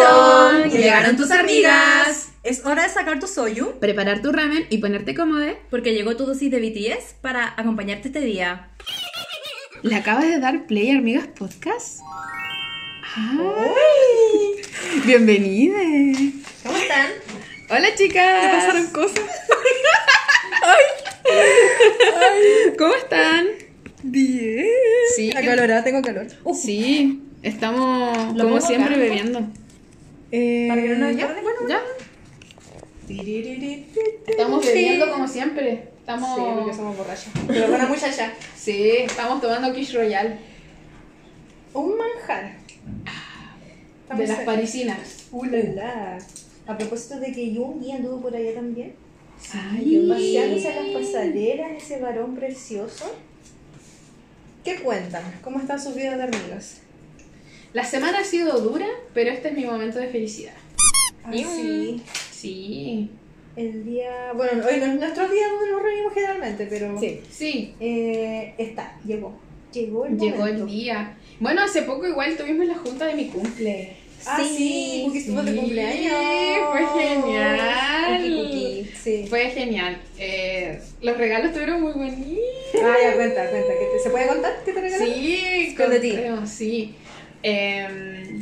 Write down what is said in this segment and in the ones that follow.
Bonito, llegaron tus amigas. Es hora de sacar tu soyu. Preparar tu ramen y ponerte cómodo. Porque llegó tu dosis de BTS para acompañarte este día. ¿Le acabas de dar play a Amigas Podcast? ¡Ay! ¡Bienvenida! ¿Cómo están? Hola chicas. ¿Te pasaron cosas? ¿Cómo están? Bien. Sí. Acalorada, tengo calor. Sí, estamos ¿Lo como siempre acá? bebiendo. Eh, Para que no nos ya, bueno. ¿Ya? Estamos bebiendo como siempre. Estamos... Sí, porque somos borrachos. Pero buena muchacha. Sí, estamos tomando Kish Royal Un manjar. de las parisinas. Uh, la, la. A propósito de que Jungi anduvo por allá también. Sí. Paseándose a las pasarelas, ese varón precioso. ¿Qué cuentan? ¿Cómo están sus vidas de amigas? La semana ha sido dura, pero este es mi momento de felicidad. Ay, sí. Sí, El día. Bueno, hoy no es nuestro día donde nos reunimos generalmente, pero. sí, sí. Eh, está, llegó. Llegó el Llegó el día. Bueno, hace poco igual tuvimos la junta de mi cumple. Ah, sí, porque estuvo de Sí, cumpleaños. fue genial. Sí. Fue genial. Eh, los regalos estuvieron muy bonitos. Ah, ya, cuenta, cuenta. ¿qué te- ¿Se puede contar qué te regalaron? Sí, Con de ti. sí. Em,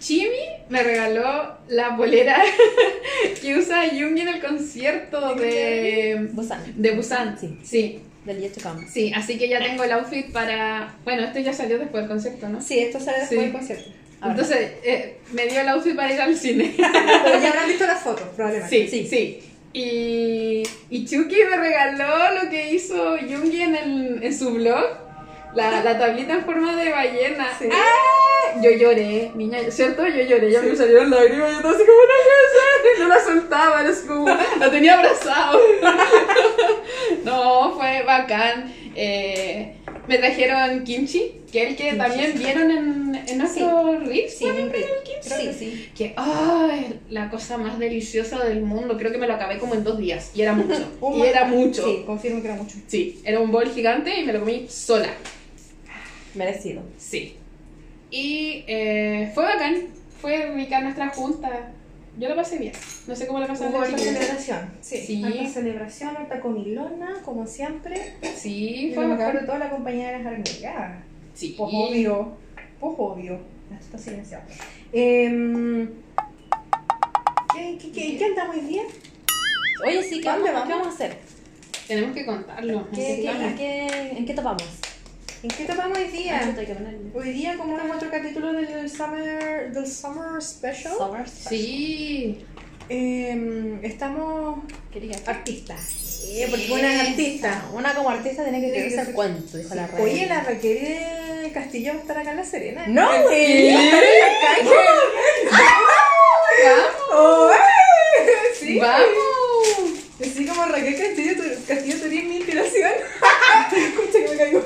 Chimi me regaló la polera que usa Yoongi en el concierto de, Busan. de Busan. Sí. sí, Del Yet to Come. sí, así que ya tengo el outfit para... Bueno, esto ya salió después del concierto, ¿no? Sí, esto sale después Sí. del concierto. Ahora. Entonces, eh, me dio el outfit para ir al cine. Pero ya habrán visto las fotos, probablemente. Sí, sí, sí. Y, y Chucky me regaló lo que hizo Yoongi en, el, en su blog, la, la tablita en forma de ballena. Sí. ¡Ah! Yo lloré, niña, ¿cierto? Yo lloré, ya me salieron lágrimas, yo estaba así como una cosa, no la soltaba, era así como, la tenía abrazado. no, fue bacán. Eh, me trajeron kimchi, que el que también vieron en, en nuestro Reels. Sí, también el kimchi. Que sí. Que, ay, la cosa más deliciosa del mundo. Creo que me lo acabé como en dos días. Y era mucho. Un y era mucho. Sí, confirmo que era mucho. Sí, era un bol gigante y me lo comí sola. Merecido. Sí. Y eh, fue bacán. Fue rica nuestra junta. Yo lo pasé bien. No sé cómo la pasaron Hubo celebración. Sí. Sí. Harta celebración, harta comilona, como siempre. Sí, Y fue lo mejor de bacán. todo, la compañía de las amigas. Sí. Pues obvio. Pues obvio. Ya Está silenciado. Em, ¿qué, qué, qué, ¿Qué andamos hoy día? Oye, sí, ¿qué ¿Dónde vamos, ¿qué vamos? vamos a hacer? Tenemos que contarlo. ¿Qué- ¿Qué- necesitamos. a qué- ¿En qué topamos? ¿En qué topamos hoy día? Hoy día, como es otro capítulo del Summer, del summer Special, Summer Special. Sí. em, estamos artistas. Eh, porque una es artista. Una como artista tiene que ser- el cuento, dijo la reina. Oye, la Raquel Castillo va a estar acá en La Serena. No, ¿En güey. serio? Va a estar en la calle. ¡Oh! Sí. ¡Vamos! Así como Raquel Castillo, Castillo, eres mi inspiración. Escucha que me caigo.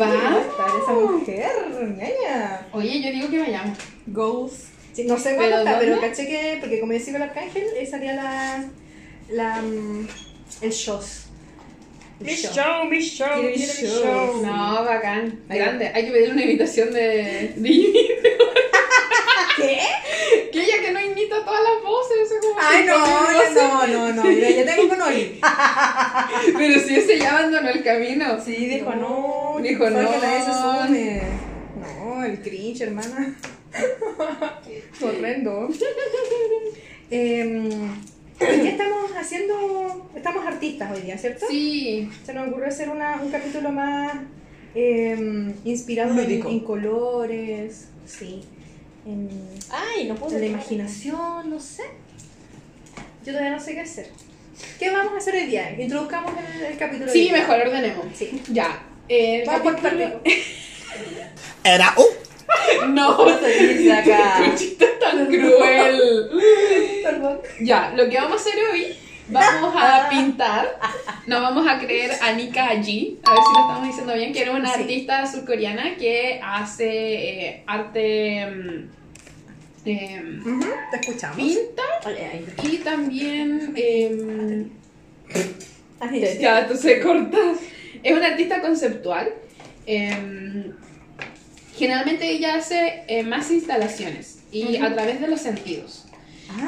Va a estar esa mujer, ñaña. Oye, yo digo que vayamos. Goals. Sí, no sé cuándo ¿Pero está, pero caché que, porque como yo sigo el Arcángel, eh, salía la, la, mm, el shows. Show. mi show, a mi show. No, bacán. Ahí Grande. Hay que pedirle una invitación de. ¿Qué? Que ella que no imita todas las voces. como Ay, no, no, Pero si ese ya abandonó el camino. Sí, dijo no. Dijo fue no. que nadie se sume. No, el cringe, hermana. Horrendo. Em, hoy día estamos haciendo. Estamos artistas hoy día, ¿cierto? Sí. Se nos ocurrió hacer una, un capítulo más em, inspirado en, colores, sí. En, Ay, no puedo. en la imaginación, no sé. Yo todavía no sé qué hacer. ¿Qué vamos a hacer hoy día? Introduzcamos el, el capítulo. Sí, día. mejor ordenemos. Sí. Ya. Eh, el Vamos capítulo-. Era un No, se dice acá? tu chiste es tan cruel. Perdón. Ya, lo que vamos a hacer hoy, vamos a pintar. Nos vamos a creer a Nika Ji, a ver si lo estamos diciendo bien, que era una Sí. artista surcoreana que hace eh, arte. Mm, em, Ujú, Te escuchamos. pinta y también. em, Ay, sí. ya, tú se corta. Es una artista conceptual. em, generalmente ella hace eh, más instalaciones. y a través de los sentidos.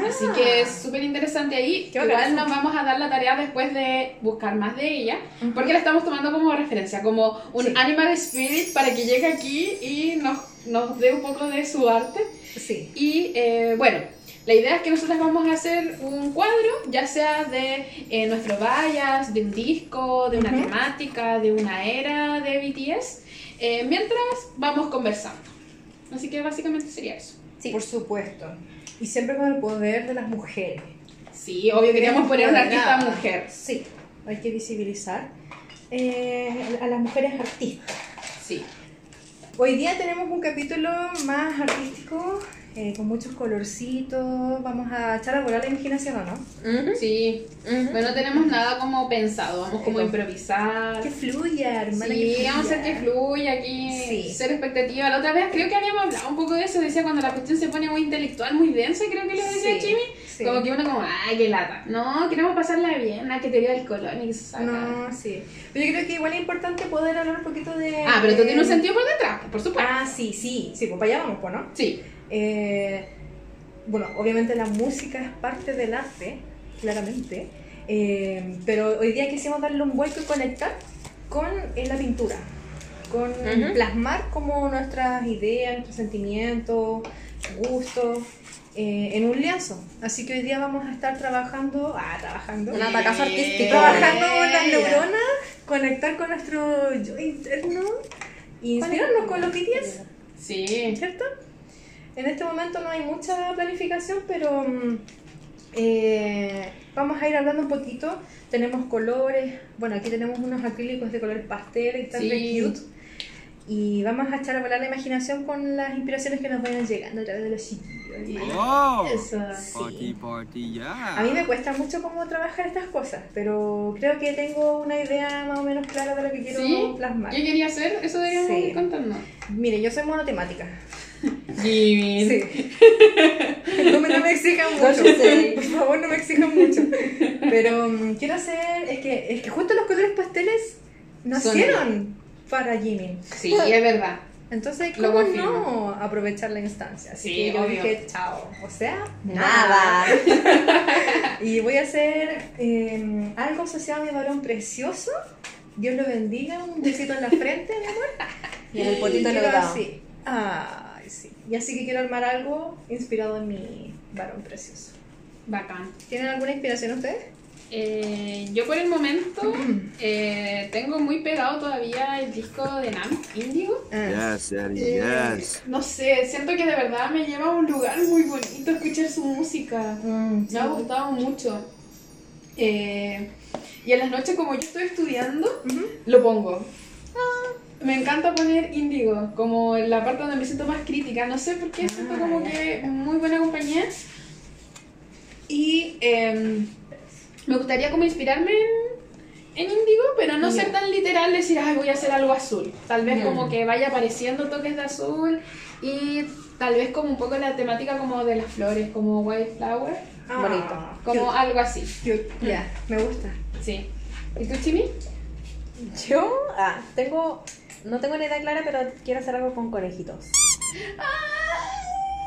Así Ah. que es súper interesante ahí. Igual eso. nos vamos a dar la tarea después de buscar más de ella, porque la estamos tomando como referencia, como un Sí. animal spirit para que llegue aquí y nos, nos dé un poco de su arte. Sí. Y eh, bueno, la idea es que nosotros vamos a hacer un cuadro, ya sea de eh, nuestro bias, de un disco, de una temática, de una era de BTS, eh, mientras vamos conversando. Así que básicamente sería eso. Sí. Por supuesto. Y siempre con el poder de las mujeres. Sí, obvio queríamos poner una artista Nada. mujer. Sí, hay que visibilizar eh, a las mujeres artistas. Sí. Hoy día tenemos un capítulo más artístico, eh, con muchos colorcitos. Vamos a echar a volar la imaginación, ¿o no? Sí, pero no tenemos nada como pensado, vamos como a improvisar. Que fluya, hermana. Sí, que fluya. vamos a hacer que fluya aquí, Sí. ser expectativa. La otra vez creo que habíamos hablado un poco de eso, decía cuando la cuestión se pone muy intelectual, muy densa, creo que lo decía Sí, Jimmy. Sí. Como que uno como, ay, qué lata. No, queremos pasarla bien, ah, que teoría del colon y que se saca. No, sí. Pero yo creo que igual es importante poder hablar un poquito de. Ah, pero tú de- tienes un sentido por detrás, por supuesto. Ah, sí, sí, sí, pues para allá vamos, pues, ¿no? Sí, Eh, bueno, obviamente la música es parte del arte, claramente, eh, pero hoy día quisimos darle un vuelco y conectar con eh, la pintura, con plasmar como nuestras ideas, nuestros sentimientos, gustos. Eh, en un lienzo. Así que hoy día vamos a estar trabajando, ah, trabajando, Un atacazo artístico. trabajando con las Yeah. neuronas, conectar con nuestro yo interno y inspirarnos con los BTS. sí. ¿cierto? En este momento no hay mucha planificación, pero mm, eh, vamos a ir hablando un poquito. Tenemos colores, bueno, aquí tenemos unos acrílicos de color pastel y están Sí. cute. Y vamos a echar a volar la imaginación con las inspiraciones que nos vayan llegando a través de los chiquillos. Oh, Eso. party, party, yeah. A mí me cuesta mucho cómo trabajar estas cosas, pero creo que tengo una idea más o menos clara de lo que quiero ¿Sí? plasmar. ¿Qué quería hacer? Eso deberíamos Sí. ir contando. Mire, yo soy monotemática. Jimmy. Sí. No me, no me exijan mucho. Por favor, no me exijan mucho. Pero mm, quiero hacer. Es que, es que justo los colores pasteles nacieron para Jimmy. Sí, es verdad. Entonces, Lo ¿cómo no aprovechar la instancia? Así Sí, que yo obvio. dije, chao. O sea, Nada. Y voy a hacer eh, algo asociado a mi varón precioso. Dios lo bendiga. Un besito en la frente, mi amor. Y en el potito logrado. así. Ay, sí. Y así que quiero armar algo inspirado en mi varón precioso. Bacán. ¿Tienen alguna inspiración ustedes? Eh, yo por el momento eh, tengo muy pegado todavía el disco de Nam, Índigo. Yes, Daddy, Eh, yes. No sé, siento que de verdad me lleva a un lugar muy bonito escuchar su música. Mm, Me ha gustado mucho. Eh, y en las noches como yo estoy estudiando, lo pongo. Me encanta poner Índigo, como en la parte donde me siento más crítica. No sé por qué, siento Ah, como que muy buena compañía. Y em, me gustaría como inspirarme en, en Índigo, pero no ser tan literal, decir, ay, voy a hacer algo azul. Tal vez como que vaya apareciendo toques de azul y tal vez como un poco la temática como de las flores, como White Flower, Ah, Bonito. como cute, algo así. Ya, me gusta. Sí. ¿Y tú, Chimi? Yo ah, tengo, no tengo una idea clara, pero quiero hacer algo con conejitos.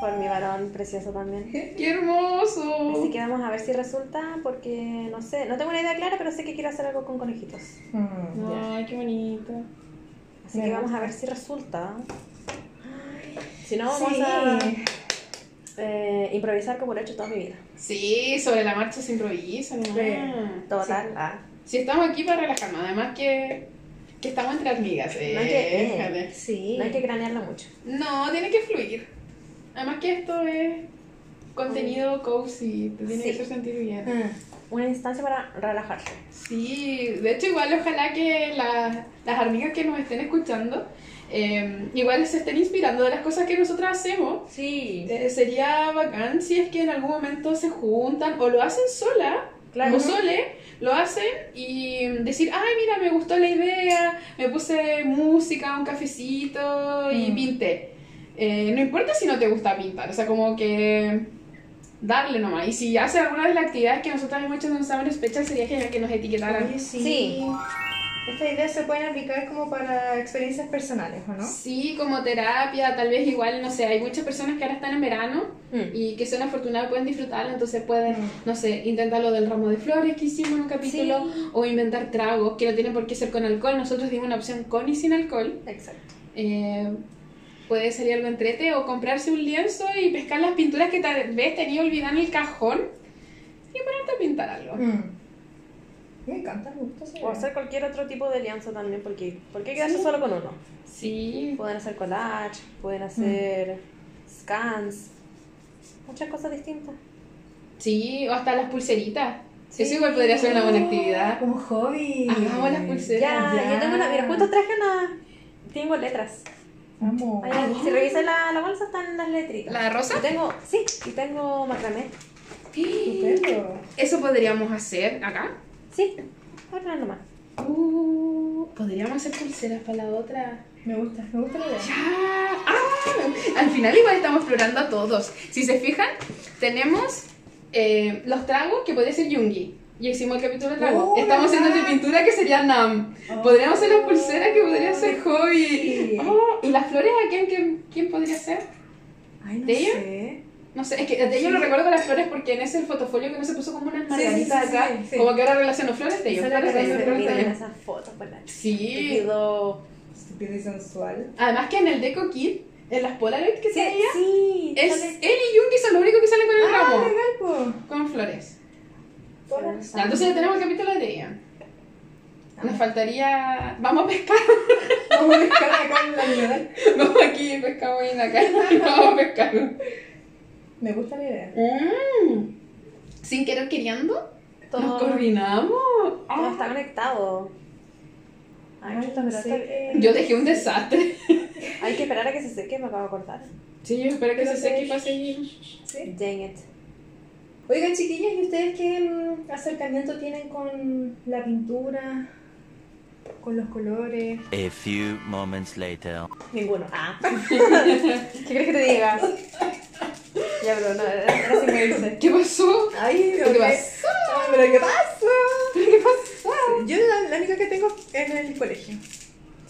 Por mi varón precioso también. ¡Qué hermoso! Así que vamos a ver si resulta, porque no sé, no tengo una idea clara, pero sé que quiero hacer algo con conejitos. Mm, Ay, qué bonito. Así Me que vamos gusta. a ver si resulta. Si no, Sí. vamos a eh, improvisar como lo he hecho toda mi vida. Sí, sobre la marcha se improvisa, ¿no? Sí. Total. Ah, Si estamos aquí para relajarnos, además que, que estamos entre amigas. Eh, No hay que- eh. fíjate. Sí. no hay que cranearlo mucho. No, tiene que fluir. Además que esto es contenido cozy, te tiene Sí. que hacer sentir bien. Ah, Una instancia para relajarse. Sí, de hecho igual ojalá que la- las amigas que nos estén escuchando eh, igual se estén inspirando de las cosas que nosotras hacemos. Sí. Eh, sería bacán si es que en algún momento se juntan o lo hacen sola, Claro. o sole, lo hacen y decir, ay mira, me gustó la idea, me puse música, un cafecito y Mm. pinté. Eh, no importa si no te gusta pintar, o sea, como que darle nomás. Y si hace alguna de las actividades que nosotras hemos hecho en un Summer Special, sería genial que nos etiquetaran. Oye, sí. Sí. Estas ideas se pueden aplicar como para experiencias personales, ¿o no? Sí, como terapia, tal vez igual, no sé, hay muchas personas que ahora están en verano Mm. y que son afortunadas pueden disfrutarlo, entonces pueden, Mm. no sé, intentar lo del ramo de flores que hicimos en un capítulo o inventar tragos que no tienen por qué ser con alcohol. Nosotros dimos una opción con y sin alcohol. Exacto. Eh, puede salir algo entrete o comprarse un lienzo y pescar las pinturas que tal vez tenía olvidada en el cajón y ponerte a pintar algo. Mm. Me encanta, me gusta esa O hacer cualquier otro tipo de lienzo también, porque ¿por qué quedarse Sí. solo con uno? Sí, Pueden hacer collage, pueden hacer scans, muchas cosas distintas. sí, o hasta las pulseritas. Sí. Eso igual podría ser una buena actividad. Como hobby. Hagamos las pulseras. Ya, yo tengo una, mira, justo traje una, tengo letras. Vamos. Si revisas la, la bolsa están las letritas. ¿La de rosa? Y tengo, sí, y tengo macramé. Estupendo. Eso podríamos hacer acá. Sí, ahora nomás. Uh, podríamos hacer pulseras para la otra. Me gusta, me gusta la idea. Ya. Ah, al final igual estamos explorando a todos. Si se fijan, tenemos eh, los tragos que podría ser Yungi. Y hicimos el capítulo de tragos. Oh, estamos haciendo el de pintura que sería Nam. Oh. Podríamos hacer las pulseras que podría ser Hobby. Sí. Oh, ¿Y las flores a quién, quién, quién podría ser? Ay, no ¿De ella? sé. No sé, es que de ellos lo recuerdo con las flores porque en ese fotofolio que no se puso como unas Sí, margaritas sí, sí, acá, sí, sí. como que ahora relaciono flores de ellos, flores de ellos, flores de Miren ellos. esas fotos con la Sí. Estúpido. Estúpido y sensual. Además que en el Deco Kit, en las Polaroid que Sí, se veía, sí. es, sale- él y Yungi son los únicos que salen con el Ah, ramo, legal, po. con flores. Ya, entonces ya tenemos el capítulo de ella. Nos faltaría... Vamos a pescar. Vamos a buscar acá en la humedad. Vamos aquí, pescamos en acá. Vamos a pescar. Me gusta la idea. Mm. Sin querer queriendo, Todo, nos coordinamos. todo Ah. está conectado. Ay, Ay, chuta, no pero sé esto- qué- Yo dejé un desastre. Hay que esperar a que se seque, me acabo de cortar. Sí, yo espero que se seque que- y pase. Sí. Dang it. Oigan, chiquillas, ¿y ustedes qué mm, acercamiento tienen con la pintura? Con los colores. A few moments later. Ninguno. Ah. ¿Qué crees que te diga? Ya, pero no, era así me dice. ¿Qué pasó? Ay, ¿Qué ok. pasó? Ay, ¿Pero qué pasa? ¿Qué pasó? Yo la, la única que tengo en el colegio.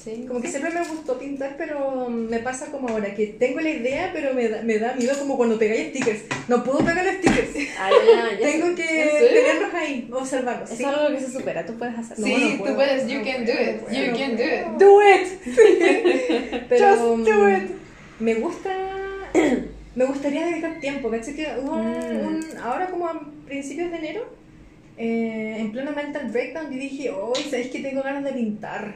Sí. Como que siempre me gustó pintar, pero me pasa como ahora, que tengo la idea, pero me da, me da miedo como cuando pegáis stickers. No puedo pegar los stickers. Ay, ya, ya. tengo que tenerlos ahí, observarlos. Es ¿sí? algo que se supera, tú puedes hacerlo. Sí, No, no tú puedo, puedes, no you can puedo, do it, no puedo, you no can do it. Do it. Pero Just do mm, it. me gusta, me gustaría dedicar tiempo, ¿cachai? Que hubo un- Mm. un- ahora como a principios de enero, eh, en pleno mental breakdown, yo dije, oh, ¿sabes que tengo ganas de pintar?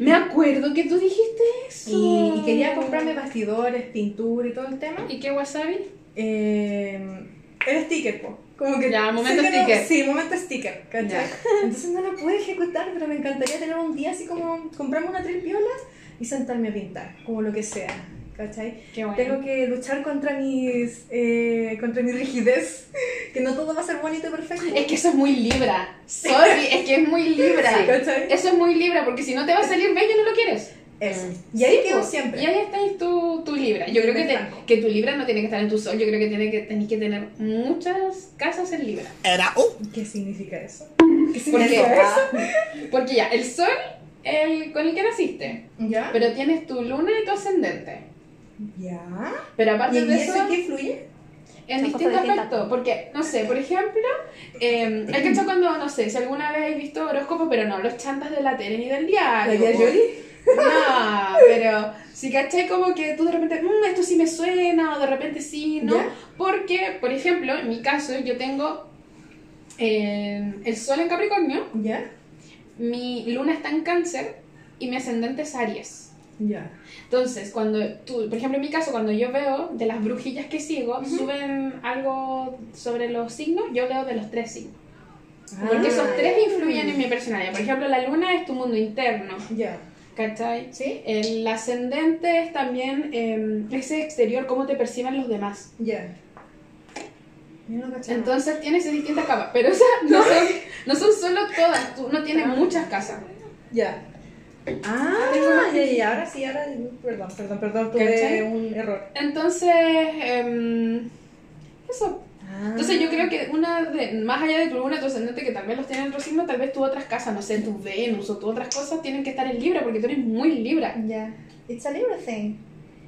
Me acuerdo que tú dijiste eso. Y, y quería comprarme bastidores, pintura y todo el tema. ¿Y qué wasabi? Eh, el sticker, po. Como que Ya, momento que no- sticker. sí, momento sticker, ¿cachai? Entonces no lo pude ejecutar, pero me encantaría tener un día así como comprarme una tres piolas y sentarme a pintar, como lo que sea, ¿cachai? Qué bueno. Tengo que luchar contra mis eh, contra mi rigidez, que no todo va a ser bonito y perfecto. Es que eso es muy libra. Sorry, es que es muy libra. Sí, ¿cachai? Eso es muy libra, porque si no te va a salir bello no lo quieres. Eso. Mm. Y ahí Sí, quedo siempre. Y ahí está tu, tu libra. Yo creo que, te- que tu libra no tiene que estar en tu sol, yo creo que tiene que tenés que tener muchas casas en libra. ¿Qué significa eso? ¿Qué Porque, significa eso? porque ya, el sol, el con el que naciste, ¿Ya? pero tienes tu luna y tu ascendente. ¿Ya? Pero ¿Y aparte de eso eso, qué influye? en Son distintos aspectos. Porque, no sé, por ejemplo, eh, el cacho cuando, no sé, si alguna vez habéis visto horóscopo, pero no los chantas de la tele ni del ¿La diario. Po. Yoli? No, pero si caché como que tú de repente, "Mm, esto sí me suena, o de repente sí, ¿no? ¿Ya? Porque, por ejemplo, en mi caso, yo tengo eh, el sol en Capricornio, ¿Ya? mi luna está en Cáncer y mi ascendente es Aries. Ya. Entonces, cuando tú, por ejemplo, en mi caso, cuando yo veo de las brujillas que sigo, suben algo sobre los signos, yo leo de los tres signos. Porque esos Ah. tres influyen en mi personalidad. Por ejemplo, la luna es tu mundo interno, Ya. ¿cachai? ¿Sí? El ascendente es también eh, ese exterior, cómo te perciben los demás. Ya. Yo no. Entonces tienes distintas capas, pero esas no son, no son solo todas, tú no tienes muchas casas. Ya. Ah, ya, ya, ahora sí, ahora. Perdón, perdón, perdón, tuve ¿Cachai? un error. Entonces, em, eso. Ah. Entonces yo creo que una de, más allá de tu luna, tu ascendente, que tal vez los tienen en otro signo, tal vez tu otras casas, no sé, tu Venus o tu otras cosas tienen que estar en Libra, porque tú eres muy Libra. Ya. It's a Libra thing.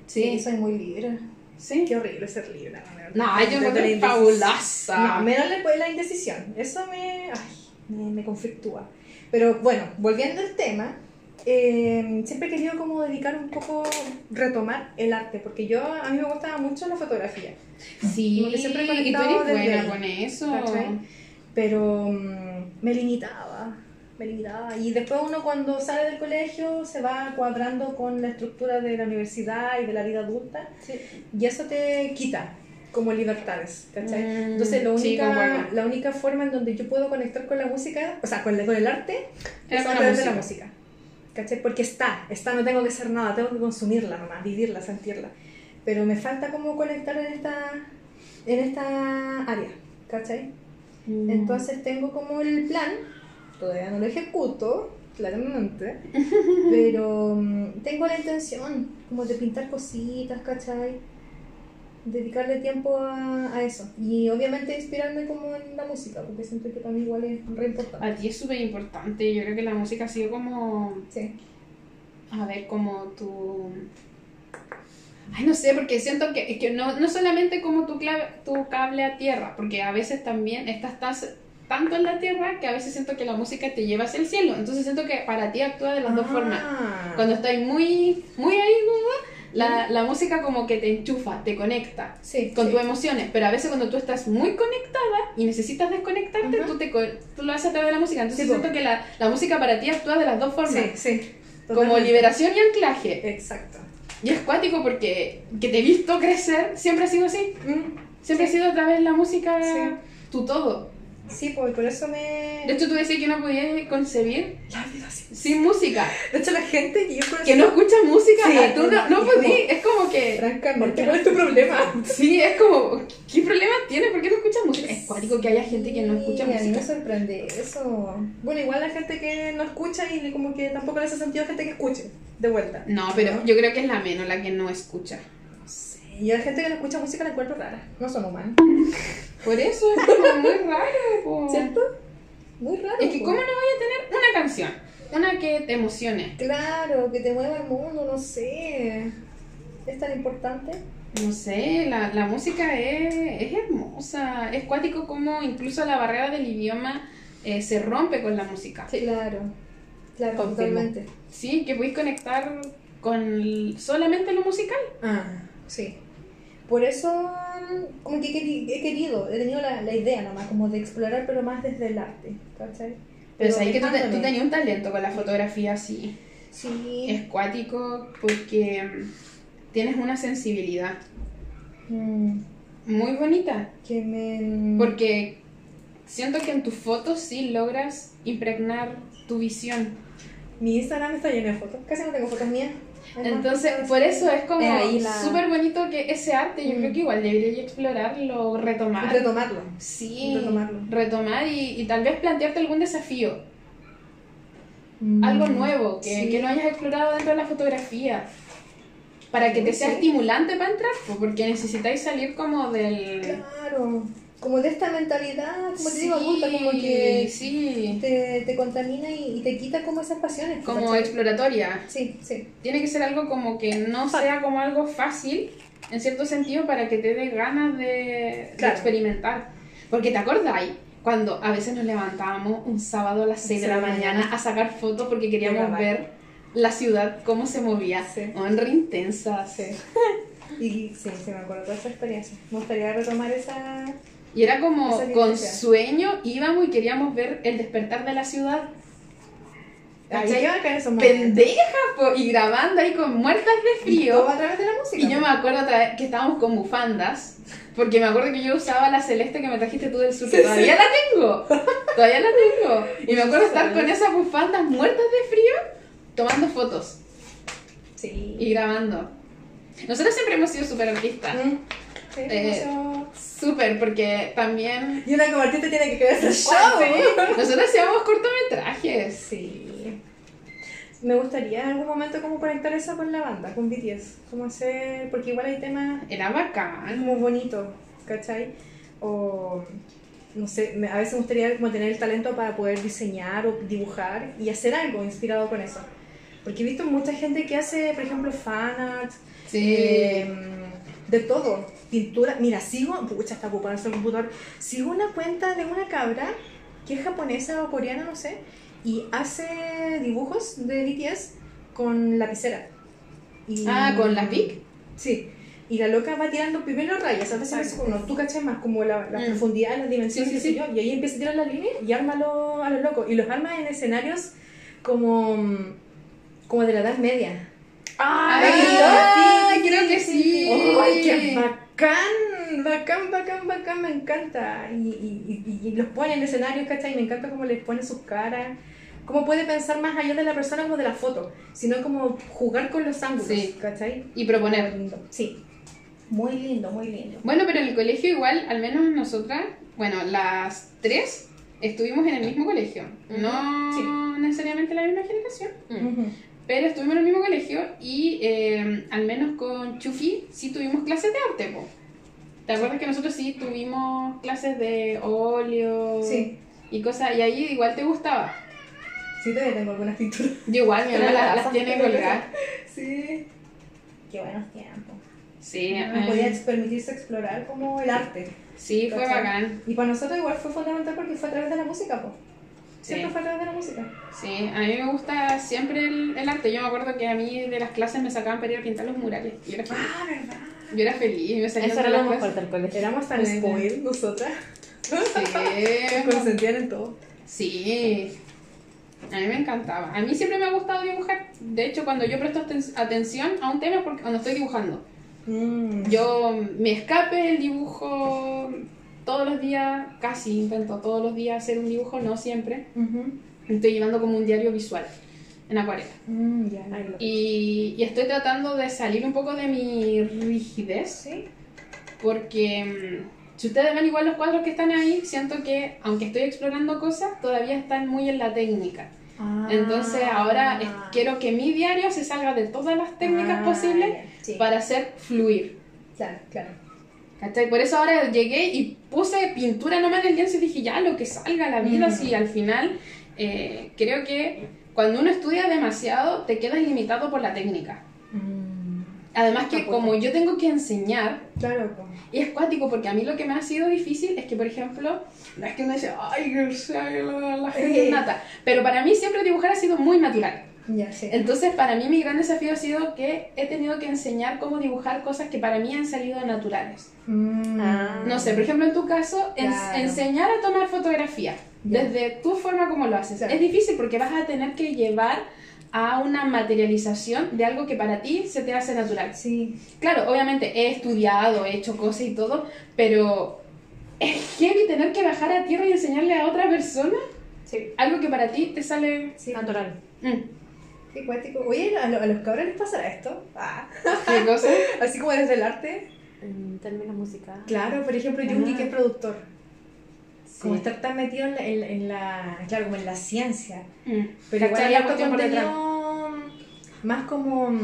Sí. soy muy Libra. Sí. Qué horrible ser Libra. No, yo me encuentro fabulosa. No, menos después la indecisión. Eso me, ay, me, me conflictúa. Pero bueno, volviendo al tema, eh, siempre he querido como dedicar un poco, retomar el arte, porque yo, a mí me gustaba mucho la fotografía. Sí, Como que siempre he y tú eres buena ahí, con eso. ¿cachai? Pero mm, me limitaba, me limitaba. Y después uno cuando sale del colegio se va cuadrando con la estructura de la universidad y de la vida adulta y eso te quita como libertades, ¿cachai? Mm, Entonces la sí, única, concuerdo. la única forma en donde yo puedo conectar con la música, o sea, con, el- con el arte, Es a través de la música. ¿Cachai? Porque está, está, no tengo que hacer nada, tengo que consumirla nomás, vivirla, sentirla. Pero me falta como conectar en esta, en esta área, ¿cachai? Mm. Entonces tengo como el plan, todavía no lo ejecuto, claramente, pero mm, tengo la intención como de pintar cositas, ¿cachai? Dedicarle tiempo a, a eso. Y obviamente inspirarme como en la música, porque siento que para mí igual es re importante. A ti es súper importante. Yo creo que la música ha sido como. Sí. A ver, como tu. Ay, no sé, porque siento que, que no, no solamente como tu, clave, tu cable a tierra, porque a veces también estás tan- tanto en la tierra que a veces siento que la música te lleva hacia el cielo. Entonces siento que para ti actúa de las dos Ah. formas. Cuando estás muy, muy ahí, ¿no? La, la música como que te enchufa, te conecta sí, con sí. tus emociones, pero a veces cuando tú estás muy conectada y necesitas desconectarte, Ajá. tú, te, tú lo haces a través de la música. Entonces Sí, siento que la, la música para ti actúa de las dos formas, como liberación y anclaje. Exacto. Y es cuático porque que te he visto crecer, siempre ha sido así. Siempre ha sido a través de la música tu todo. Sí, pues por eso me... De hecho, tú decías que no podías concebir La vida sin música. De hecho, la gente que yo conocí... Que no escuchas música, Sí, tú no, no podías. Es como que... Francamente, ¿cuál es tu problema? Sí, es como, ¿qué problema tiene? ¿Por qué no escuchas música? Es cuático que haya gente que no escucha Sí, A mí me música. sorprende eso. Bueno, igual la gente que no escucha y como que tampoco le hace sentido a gente que escuche, de vuelta. No, pero yo creo que es la menos la que no escucha. No sé. Y la gente que no escucha música la encuentro rara. No son humanos. Por eso es como muy raro. ¿Cierto? Muy raro. Es que po. ¿cómo no voy a tener una canción? Una que te emocione. Claro, que te mueva el mundo, no sé. ¿Es tan importante? No sé, la, la música es, es hermosa. Es cuático como incluso la barrera del idioma eh, se rompe con la música. Claro. Claro, Confirmo. totalmente. Sí, que podéis conectar con solamente lo musical. Ah, sí. Por eso, como que he queri- he querido, he tenido la, la idea nomás, como de explorar, pero más desde el arte, ¿cachai? Pero sabéis que tú, te- tú tenías un talento con la fotografía, sí. Sí. Es cuático porque mm, tienes una sensibilidad Mm, muy bonita. que me... Porque siento que en tus fotos sí logras impregnar tu visión. Mi Instagram está lleno de fotos, casi no tengo fotos mías. Entonces, por eso es como la- súper bonito que ese arte, yo Mm. creo que igual debería explorarlo, retomar. Retomarlo. Sí, Retomarlo. retomar y, y tal vez plantearte algún desafío, Mm, algo nuevo que, sí. que no hayas explorado dentro de la fotografía. Para que te Sí. sea estimulante para entrar, porque necesitáis salir como del... Claro. Como de esta mentalidad, como te digo, adulta, como que Sí, te, te contamina y, y te quita como esas pasiones. como ¿cachai? exploratoria. Sí, sí. Tiene que ser algo como que no sea como algo fácil, en cierto sentido, para que te dé ganas de, experimentar. Porque te acordáis cuando a veces nos levantábamos un sábado a las 6 de la Sí, de la mañana a sacar fotos porque queríamos ver la ciudad, cómo se movía. Sí. Oh, en re intensas. Sí. Y sí, sí, me acuerdo de esa experiencia. Me gustaría retomar esa. Y era como con sueño íbamos y queríamos ver el despertar de la ciudad. Ay, ¿Cachai? qué bacán esos momentos. Pendeja, po, y grabando ahí con muertas de Y todo frío. a través de la música. Y yo me acuerdo que estábamos con bufandas, porque me acuerdo que yo usaba la celeste que me trajiste tú del sur, que Sí, todavía sí. la tengo, todavía la tengo. Y me acuerdo estar con esas bufandas muertas de frío, tomando fotos Sí. y grabando. Nosotros siempre hemos sido súper artistas, Mm, sí, Eh, súper, porque también... Y una como artista tiene que querer hacer show. Sí, Nosotros hacíamos cortometrajes. Sí. Me gustaría en algún momento como conectar eso con la banda, con BTS. Como hacer. Porque igual hay temas Era bacán. como bonitos, ¿cachai? o no sé, a veces me gustaría como tener el talento para poder diseñar o dibujar y hacer algo inspirado con eso. Porque he visto mucha gente que hace, por ejemplo, fan art, Sí. eh, de todo, pintura. Mira, sigo, pucha, está ocupado el computador. Sigo una cuenta de una cabra que es japonesa o coreana, no sé, y hace dibujos de BTS con lapicera. Y- Ah, ¿con las Bic? Sí. Y la loca va tirando primero rayas, a veces es como, tú cachas más como la, la Mm. profundidad, las dimensiones, Sí, sí, sí. yo, y ahí empieza a tirar las líneas y arma a los locos. Y los arma en escenarios como, como de la Edad Media. Ah, Sí, sí, creo sí, que sí, sí. ¡Ay, qué bacán! Bacán, bacán, bacán, me encanta. Y, y, y, y los pone en escenarios, ¿cachai? Me encanta cómo les pone sus caras. Cómo puede pensar más allá de la persona como de la foto, sino como jugar con los ángulos, Sí. ¿cachai? Y proponer. Muy lindo. Sí. Muy lindo, muy lindo. Bueno, pero en el colegio igual, al menos nosotras, bueno, las tres estuvimos en el mismo colegio. No necesariamente la misma generación, Ujú. Pero estuvimos en el mismo colegio y eh, al menos con Chufi sí tuvimos clases de arte, po. ¿Te acuerdas que nosotros sí tuvimos clases de óleo Sí. y cosas? Y ahí igual te gustaba. Sí, todavía tengo algunas pinturas. Yo igual, mi la las, las tiene colgadas. Sí. Qué buenos tiempos. Sí, No eh, podía permitirse explorar como el arte. sí, fue bacán. Y para nosotros igual fue fundamental porque fue a través de la música, pues. Siempre Sí. fue a través de la música. Sí, a mí me gusta siempre el, el arte. Yo me acuerdo que a mí de las clases me sacaban para ir a pintar los murales. Yo era feliz. Ah, ¿verdad? Yo era feliz me Eso era lo mejor del colegio. Éramos tan Bueno. spoiled nosotras. Sí, Consentían en todo. sí. A mí me encantaba. A mí siempre me ha gustado dibujar. De hecho, cuando yo presto aten- atención a un tema es porque cuando estoy dibujando. Mm. Yo me escape el dibujo todos los días, casi intento todos los días hacer un dibujo, no siempre. Ujú. Estoy llevando como un diario visual en acuarela. Mm, lo- Y, y estoy tratando de salir un poco de mi rigidez, Sí. porque mm, si ustedes ven igual los cuadros que están ahí, siento que aunque estoy explorando cosas, todavía están muy en la técnica. Ah. Entonces ahora es- quiero que mi diario se salga de todas las técnicas Ah, posibles ya. Sí. para hacer fluir. Claro, claro. ¿Cachai? Por eso ahora llegué y puse pintura nomás en el lienzo y dije, ya, lo que salga la vida, Mm. si al final eh, creo que cuando uno estudia demasiado te quedas limitado por la técnica. Mm. Además que como yo tengo que enseñar, Claro, y es cuático porque a mí lo que me ha sido difícil es que, por ejemplo, no es que uno dice, ay, que sea la, la gente Eh. nata, pero para mí siempre dibujar ha sido muy natural. Ya, sí. Entonces, para mí mi gran desafío ha sido que he tenido que enseñar cómo dibujar cosas que para mí han salido naturales. Mm. Ah. No sé, por ejemplo, en tu caso, ens- Claro. enseñar a tomar fotografía Ya. desde tu forma como lo haces. Claro. Es difícil porque vas a tener que llevar a una materialización de algo que para ti se te hace natural. Sí. Claro, obviamente he estudiado, he hecho cosas y todo, pero es heavy tener que bajar a tierra y enseñarle a otra persona Sí. algo que para ti te sale... Sí. Natural. Mm, Qué cuático. Oye, ¿a, lo- a los cabros les pasará esto? Ah. ¿Qué cosa? Así como desde el arte. En términos musicales. Claro, por ejemplo, Jungi, que es productor. Como estar tan metido en la, en, en la- claro, como en la ciencia. Mm. Pero igual hay La harto contenido más como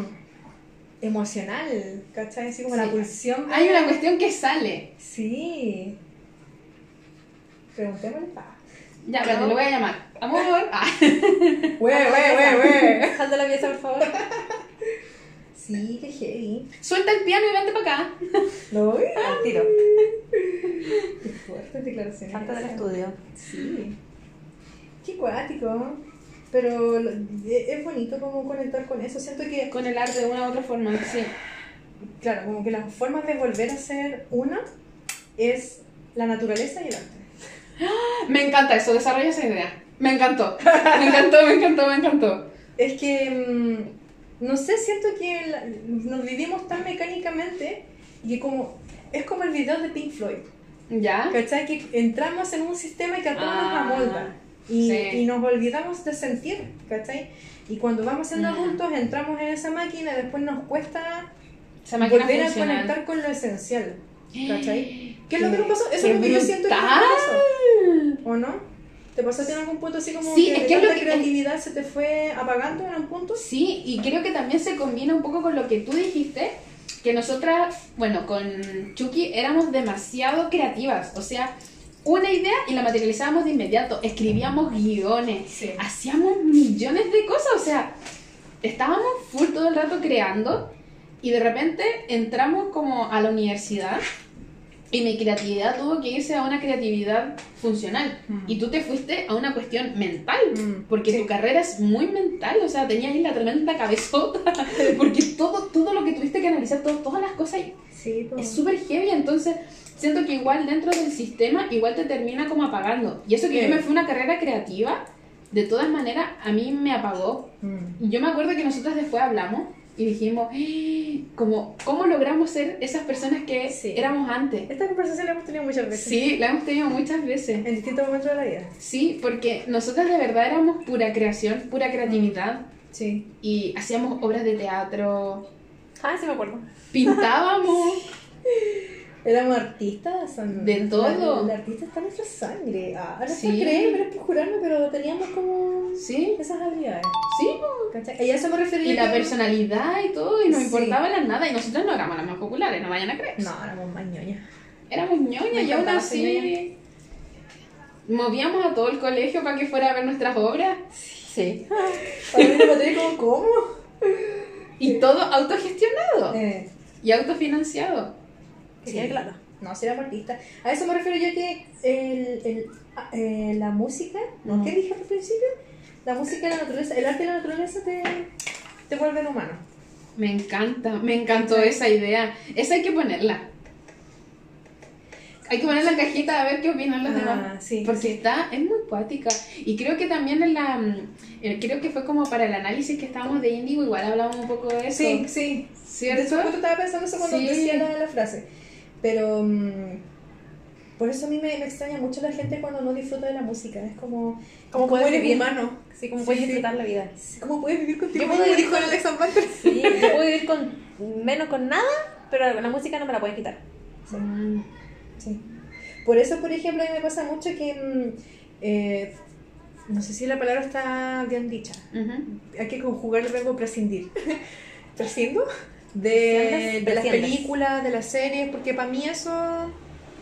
emocional, ¿cachai? Así como la Sí. pulsión. de- Hay una cuestión que sale. Sí. Preguntémosle pa. Ya, pero te lo voy a llamar. Amor. Ah. Güey, güey, güey, de la pieza, por favor. Sí, qué heavy. Suelta el piano y vente para acá. ¿Lo voy? Al tiro. Qué fuertes declaraciones. Salta del estudio. Sí. Qué cuático. Pero e- es bonito como conectar con eso. Siento que, Con el arte de una u otra forma, sí. claro, como que las formas de volver a ser una es la naturaleza y el arte. Me encanta eso, desarrolla esa idea. Me encantó. Me encantó, me encantó, me encantó. Es que, mm, no sé, siento que la- nos vivimos tan mecánicamente y como, es como el video de Pink Floyd. ¿Ya? ¿Cachai? Que entramos en un sistema que a todos nos Ah, amolda. Y, sí. y nos olvidamos de sentir, ¿cachai? Y cuando vamos siendo adultos, entramos en esa máquina y después nos cuesta volver a conectar con lo esencial, ¿cachai? ¿Qué es lo que nos pasó? Eso es lo que yo siento que nos pasó. ¿O no? ¿Te pasó a ti en algún punto así como Sí, que, es que creatividad se te fue apagando en un punto? Sí, y creo que también se combina un poco con lo que tú dijiste, que nosotras, bueno, con Chucky éramos demasiado creativas. O sea, una idea y la materializábamos de inmediato. Escribíamos guiones, Sí. hacíamos millones de cosas. O sea, estábamos full todo el rato creando y de repente entramos como a la universidad y mi creatividad tuvo que irse a una creatividad funcional. Mm. Y tú te fuiste a una cuestión mental. Mm, Porque sí. tu carrera es muy mental, o sea, tenías ahí la tremenda cabezota. Porque todo, todo lo que tuviste que analizar, todo- todas las cosas Sí, es súper heavy, entonces siento que igual dentro del sistema igual te termina como apagando. Y eso que Sí. yo me fui a una carrera creativa, de todas maneras a mí me apagó. Mm. Yo me acuerdo que nosotras después hablamos y dijimos, "Eh, como, ¿cómo logramos ser esas personas que Sí. éramos antes? Esta conversación la hemos tenido muchas veces. Sí, la hemos tenido muchas veces. En distintos momentos de la vida. Sí, porque nosotras de verdad éramos pura creación, pura creatividad Sí. y hacíamos obras de teatro, Ah, sí me acuerdo. pintábamos. Éramos artistas. De todo. El, artista está en nuestra sangre. Ah, es Sí. creer, pero es por jurarme, pero teníamos como Sí, esas habilidades. sí, ¿Cachai? Y a eso me refería. Y la personalidad y todo, y nos Sí. importaba la nada. Y nosotros no éramos las más populares, no vayan a creer. No, éramos más ñoñas. Éramos ñoñas y aún así. Movíamos a todo el colegio para que fuera a ver nuestras obras. Sí. Para mí me como, ¿cómo? Y todo autogestionado Eh, y autofinanciado. Que quede claro. no, si éramos artistas. A eso me refiero yo que el, el, ah, eh, la música, ¿no? ¿qué dije al principio? La música y la naturaleza, el arte y la naturaleza te, te vuelven humano. Me encanta, me encantó Sí. esa idea. Esa hay que ponerla. Hay que ponerla en cajita a ver qué opinan los Ah, demás. sí, Porque sí. está, es muy poética. Y creo que también en la. mm, eh, Creo que fue como para el análisis que estábamos de Índigo, igual hablábamos un poco de eso. Sí, sí. ¿Cierto? justo estaba pensando eso cuando Sí. decía la, la frase. Pero mm, por eso a mí me, me extraña mucho la gente cuando no disfruta de la música. Es como, ¿Cómo puedes eres vivir? humano? Sí, como Sí, puedes sí. disfrutar la vida. ¿Cómo puedes vivir contigo? Yo puedo vivir con- Banter. Sí, yo puedo vivir con menos con nada, pero la música no me la pueden quitar. Mm. Sí. Por eso, por ejemplo, a mí me pasa mucho que. mm, eh, no sé si la palabra está bien dicha. Ujú. Hay que conjugar el verbo prescindir. ¿Prescindo? De, las películas, de las series, porque para mí eso.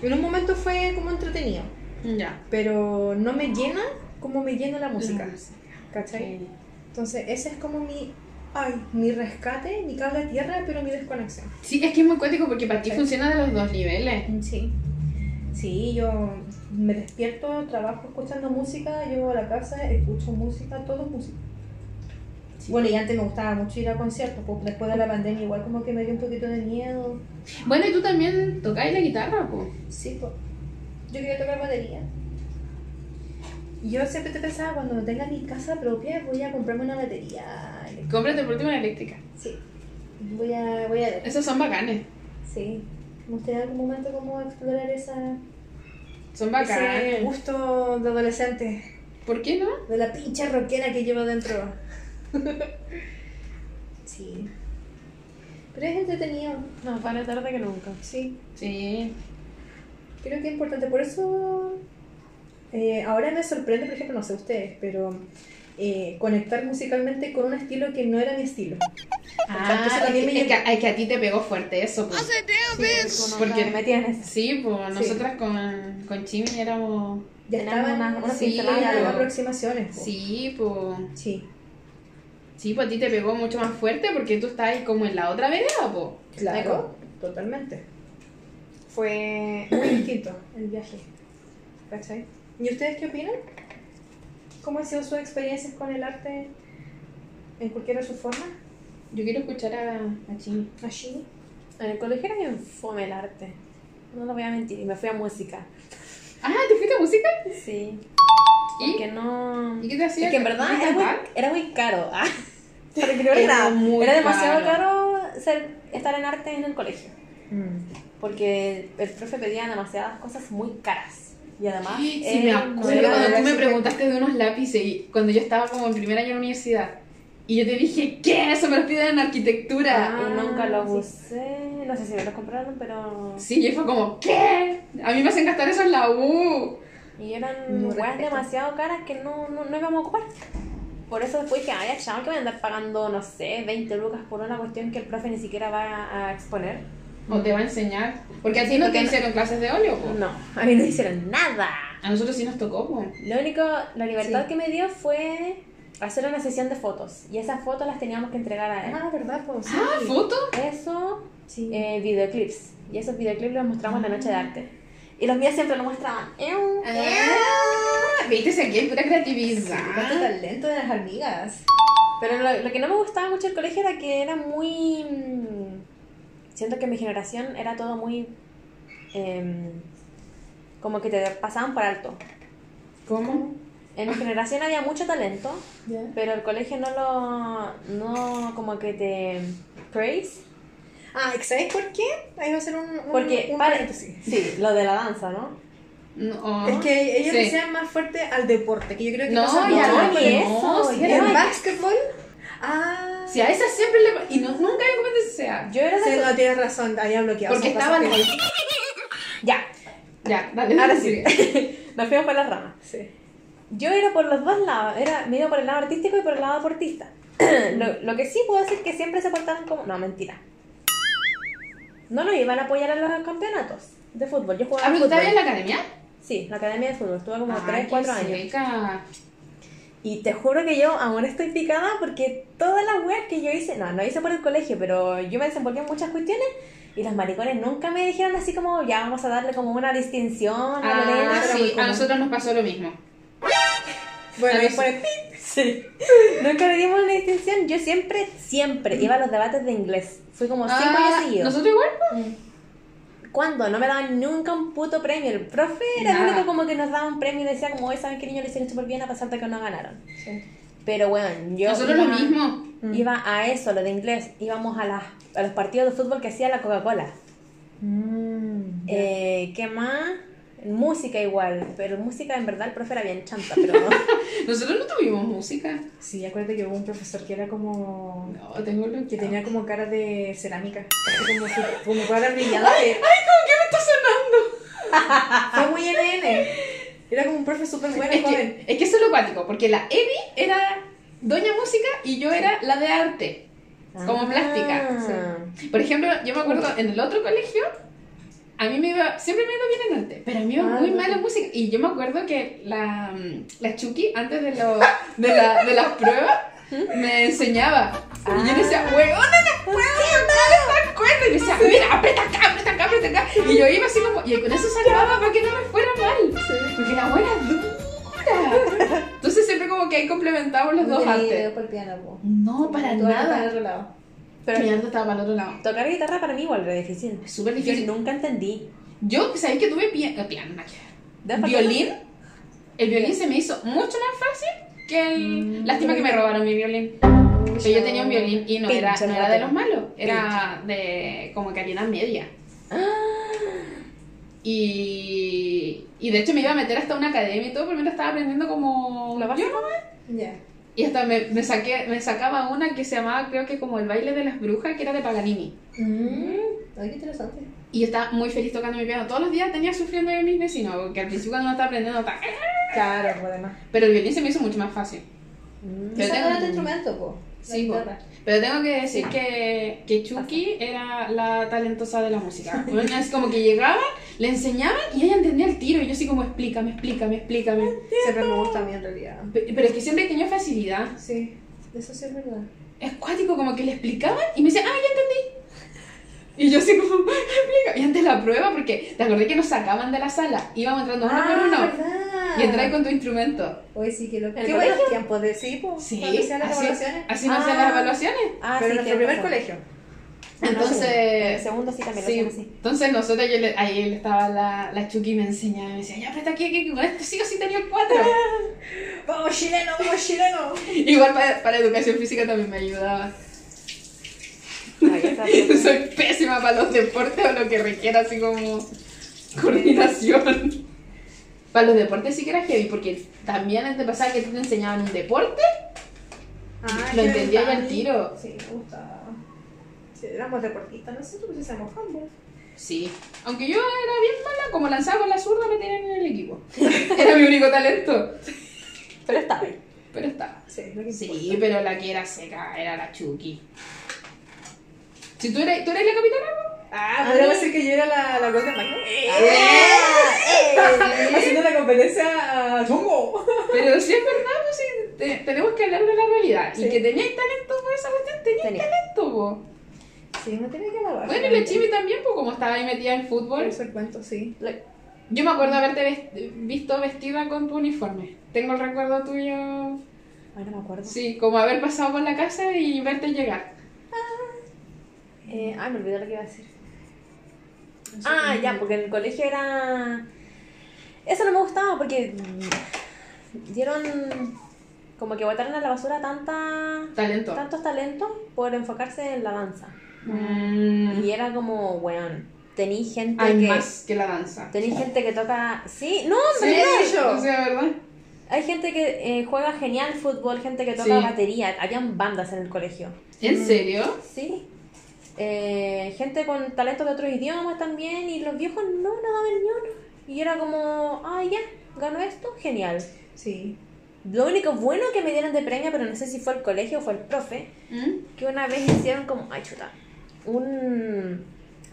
En un momento fue como entretenido. Ya. Pero no me llena como me llena la música. La ¿Cachai? Entonces, ese es como mi. Ay, mi rescate, mi cable a tierra, pero mi desconexión. Sí, es que es muy cuático porque para ti Sí. funciona de los dos niveles. Sí. Sí, yo me despierto, trabajo escuchando música, llego a la casa, escucho música, todo es música. Bueno, y antes me gustaba mucho ir a conciertos, pues después de la pandemia igual como que me dio un poquito de miedo. Bueno, y tú también tocáis la guitarra, pues. Sí, pues. Yo quería tocar batería. Yo siempre te pensaba, cuando tenga mi casa propia, voy a comprarme una batería. eléctrica. Cómprate por último una eléctrica. Sí. Voy a, voy a ver. Esos son bacanes. Sí. Me gustaría en algún momento como explorar esa, Son ese bacanes. gusto de adolescente. ¿Por qué no? De la pincha rockera que llevo dentro. sí. Pero es entretenido. No, vale tarde que nunca. Sí. Sí. Creo que es importante. Por eso. eh, ahora me sorprende, por ejemplo, no sé ustedes, pero. eh, conectar musicalmente con un estilo que no era mi estilo. Ah, Entonces es también que, me es que- llena. es que a ti te pegó fuerte eso, pues. Sí, Porque- porque me metí en eso. Sí, pues nosotras con, con Chimi éramos... Ya estaban una- una sí, pincelada, las algo. aproximaciones. po. Sí, pues... Sí, Sí, pues a ti te pegó mucho más fuerte porque tú estás ahí como en la otra vereda, pues. claro, totalmente. Fue muy distinto el viaje. ¿Cachai? ¿Y ustedes qué opinan? ¿Cómo han sido sus experiencias con el arte en cualquiera de sus formas? Yo quiero escuchar a, a Chimi. Allí. En el colegio era bien fome el arte. No lo voy a mentir, y me fui a música. Ah, ¿te fuiste a música? Sí. ¿Y? Porque no. ¿Y qué te hacía? Es que en verdad ¿No era muy, era muy caro. Ah. Para que no Era muy Era demasiado caro. caro ser, estar en arte en el colegio. Mm. Porque el profe pedía demasiadas cosas muy caras. Y además. Sí, él me acuerdo cuando tú me preguntaste de unos lápices y cuando yo estaba como en primer año de universidad. Y yo te dije, ¿qué? Eso me lo piden en arquitectura. Y nunca lo usé. No sé si me lo compraron, pero. Sí, y fue como, ¿qué? A mí me hacen gastar eso en la U. Y eran No weas demasiado caras que no, no, no íbamos a ocupar. por eso después dije, ay, chao, que voy a andar pagando, no sé, 20 lucas por una cuestión que el profe ni siquiera va a, a exponer. O te va a enseñar. Porque a ti no te porque hicieron clases de óleo, po. No, a mí no hicieron nada. A nosotros sí nos tocó, po. Lo único, la libertad Sí. que me dio fue hacer una sesión de fotos. Y esas fotos las teníamos que entregar a él. Ah, ¿verdad? Pues, sí. Ah, ¿foto? Eso, Sí. eh, videoclips. Y esos videoclips los mostramos en la noche de arte. Y los míos siempre lo mostraban. Ew, Ah, Viste, si aquí hay pura creatividad. talento de las amigas. Pero lo, lo que no me gustaba mucho del colegio era que era muy... mm, Siento que en mi generación era todo muy... em, como que te pasaban por alto. ¿Cómo? En mi generación había mucho talento, pero el colegio no lo... No como que te... Praise. Ah, ¿sabes por qué? Ahí va a ser un, un, Porque, un para- paréntesis. Sí, lo de la danza, ¿no? No. Es que ellos Sí. le sean más fuerte al deporte, que yo creo que No, pasa ya no, ni no, eso, sí, ya ¿En no. básquetbol? Ah. Si a esa siempre le... Y no, nunca hay competencia sea. Yo era de... Sí, no, tienes razón, había bloqueado. Porque estaban... que- Ya, Ya, dale. ahora sí. Nos fuimos por las ramas. Sí. Yo era por los dos lados, era medio por el lado artístico y por el lado deportista. lo, lo que sí puedo decir que siempre se portaban como... No, mentira. No nos iban a apoyar en los campeonatos de fútbol. Yo jugaba Ah, pero tú en la academia? Sí, la academia de fútbol. Estuve como Ay, 3, qué 4 años. seca. Y te juro que yo aún estoy picada porque todas las weas que yo hice, no, no hice por el colegio, pero yo me desenvolví en muchas cuestiones y los maricones nunca me dijeron así como, ya vamos a darle como una distinción a la Ah, muy sí, a nosotros nos pasó lo mismo. Bueno, nos- fue Sí. Nunca le dimos una distinción. Yo siempre, siempre iba a los debates de inglés. Fui como cinco Ah, años seguidos. ¿Nosotros igual? ¿Cuándo? No me daban nunca un puto premio. El profe era el único como que nos daba un premio y decía como, "Oye, ¿saben qué niño le hicieron súper bien a pesar de que no ganaron? Pero bueno, yo Nosotros iba, lo mismo. iba a eso, lo de inglés. Íbamos a, las a los partidos de fútbol que hacía la Coca-Cola. Mm. Eh, ¿Qué más? Música igual, pero música en verdad el profe era bien chanta, pero no. Nosotros no tuvimos música. Sí, acuérdate que hubo un profesor que era como. No, tengo lo que tenía como cara de cerámica. Como, como cara brillante. ¡Ay, cómo que me está sonando! Fue muy NN. Era como un profe súper bueno Es joven. que, es que eso es lo cuático, porque la Evi era doña música y yo era la de arte. Como plástica. Ah. Por ejemplo, yo me acuerdo en el otro colegio, a mí me iba, siempre me iba bien en arte, pero a mí me iba Ah, muy no. mal en música. Y yo me acuerdo que la, mm, la Chucky, antes de, lo, de, la, de las pruebas, me enseñaba. Y yo decía, weona, no puedo tocar esta cuerda. Y me decía, mira, aprieta acá, aprieta acá, aprieta acá. Y yo iba así como, y con eso salvaba para que no me fuera mal. Porque la buena es dura. Entonces siempre como que ahí complementamos los dos artes. No, para nada. Pero Mi arte estaba para el otro lado. tocar guitarra para mí igual era difícil. Es súper Yo difícil. nunca entendí. Yo, ¿sabéis que tuve pia- eh, piano? nada que ver. ¿De Violín. El violín se me hizo mucho más fácil que el... Lástima que me robaron mi violín. Pero yo tenía un violín y no era, no era de los malos. Era de como calidad media. Y, y de hecho me iba a meter hasta una academia y todo, pero mientras estaba aprendiendo como... Lo básico. yo nomás. Ya. Y hasta me, me, saqué, me sacaba una que se llamaba, creo que como el baile de las brujas, que era de Paganini. Mm. Ay, qué interesante. Y yo estaba muy feliz tocando mi piano. Todos los días tenía sufriendo de mis vecinos, porque al principio cuando uno estaba aprendiendo estaba... Claro, pues además. Pero el violín se me hizo mucho más fácil. Mm. Pero tengo- tu instrumento, po. Sí, po. Pero tengo que decir que, que Chucky era la talentosa de la música. Bueno, es como que llegaba, le enseñaban y ella entendía el tiro. Y yo así como, explícame, explícame, explícame. Siempre me gusta a mí en realidad. Pe- Pero es que siempre tenía facilidad. Sí, eso sí es verdad. Es cuático, como que le explicaban y me decía, ah, ya entendí. Y yo así como, "Me explica. Y antes la prueba, porque te acordé que nos sacaban de la sala. Íbamos entrando uno por uno. Ah, verdad. Y entré con tu instrumento. Hoy sí que lo. ¿El Qué buenos tiempos de sí, po. Sí, Cuando hacían las así, evaluaciones. así Ah. hacían las evaluaciones. Ah, Pero sí, nuestro tienes primer colegio. Entonces, En el segundo sí también lo Sí, hacían así. entonces nosotros, yo le, estaba la, la Chucky y me enseñaba, me decía, ya aprieta aquí, aquí, con esto sí o sí tenía el 4. ¡Vamos chileno, vamos chileno! Igual para, para educación física también me ayudaba. Ay. Soy pésima para los deportes o lo que requiera así como coordinación. Para los deportes sí que era heavy, porque también te pasaba que te enseñaban un deporte, Ah, lo entendía ya al tiro. Sí, me gustaba. Éramos deportistas, nosotros pues hacíamos handball. Sí. Aunque yo era bien mala, como lanzaba con la zurda me tenían en el equipo. Era mi único talento. Pero estaba ahí. Pero estaba. Sí, que Sí, pero la que era seca era la Chucky. Si tú eres, ¿tú eres la capitana, Ah, podríamos decir que yo era la, la Golden Magnet. ¡Eh! Haciendo la competencia a Chongo. pero si es verdad, pues sí, te- tenemos que hablar de la realidad. Sí. Y que teníais talento por esa cuestión, teníais Tenía. talento, po. Sí, no tiene que lavar. Bueno, y la Chibi también, pues como estaba ahí metida en Por fútbol. eso el cuento, sí. Yo me acuerdo haberte vest- visto vestida con tu uniforme. Tengo el recuerdo tuyo, no me acuerdo. sí, como haber pasado por la casa y verte llegar. Eh, ay, me olvidé lo que iba a decir. Ah, ya, porque en el colegio era. Eso no me gustaba porque dieron como que botaron a la basura tanta, Talento. tantos talentos por enfocarse en la danza. Mm, Y era como, weón, tení gente hay que. más que la danza. Tení gente que toca. Sí, no, Sí, hombre, no. o sea, ¿verdad? Hay gente que eh, juega genial fútbol, gente que toca Sí. batería. Habían bandas en el colegio. ¿En serio? Sí. Eh, gente con talentos de otros idiomas también. Y los viejos no, no daban ni uno. Y era como, ah, ya, ganó esto, genial. Sí. Lo único bueno que me dieron de premio, pero no sé si fue el colegio o fue el profe, ¿Mm? que una vez hicieron como, ay chuta, un,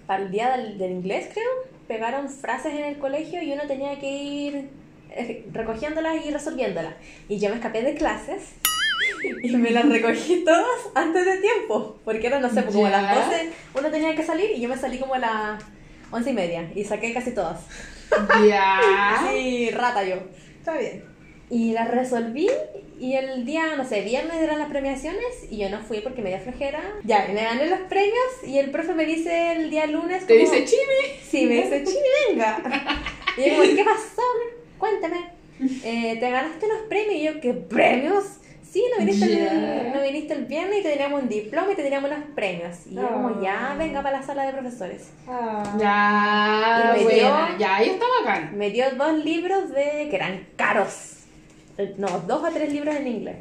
para el día del, del inglés creo, pegaron frases en el colegio y uno tenía que ir eh, recogiéndolas y resolviéndolas. Y yo me escapé de clases y me las recogí todas antes de tiempo, porque era, no sé, como a las 12 uno tenía que salir y yo me salí como a las 11 y media y saqué casi todas. Ya. Sí, rata yo. Está bien. Y las resolví y el día, no sé, viernes eran las premiaciones y yo no fui porque me dio flojera. Ya, y me gané los premios y el profe me dice el día lunes... Te como- dice Chibi. Sí, me dice, Chini, venga. Y yo como, ¿qué pasó? Cuéntame. Eh, ¿Te ganaste unos premios? Y yo, ¿qué premios? Sí, no viniste, el, no viniste el viernes y te teníamos un diploma y te teníamos unos premios. Y yo como, ya, Ah. venga para la sala de profesores. Ah. Ya, Y me buena. dio- Ya, ahí está bacán. Me dio dos libros de que eran caros. Eh, No, dos o tres libros en inglés.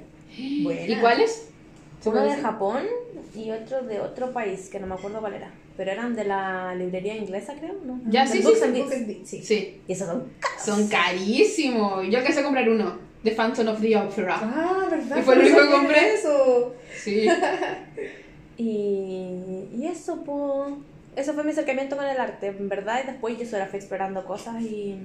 Buena. ¿Y cuáles? ¿Se Uno de? Japón y otro de otro país, que no me acuerdo cuál era. Pero eran de la librería inglesa, creo, ¿no? Ya, sí, sí, Books sí, and and sí. Sí. Y esos son Son carísimos. Yo alcancé a comprar uno. The Phantom of the Opera. Ah, ¿verdad? Y fue lo único que compré. Eso. Sí. Y, y eso, pues. Eso fue mi acercamiento con el arte, en verdad. Y después yo solo fui explorando cosas y.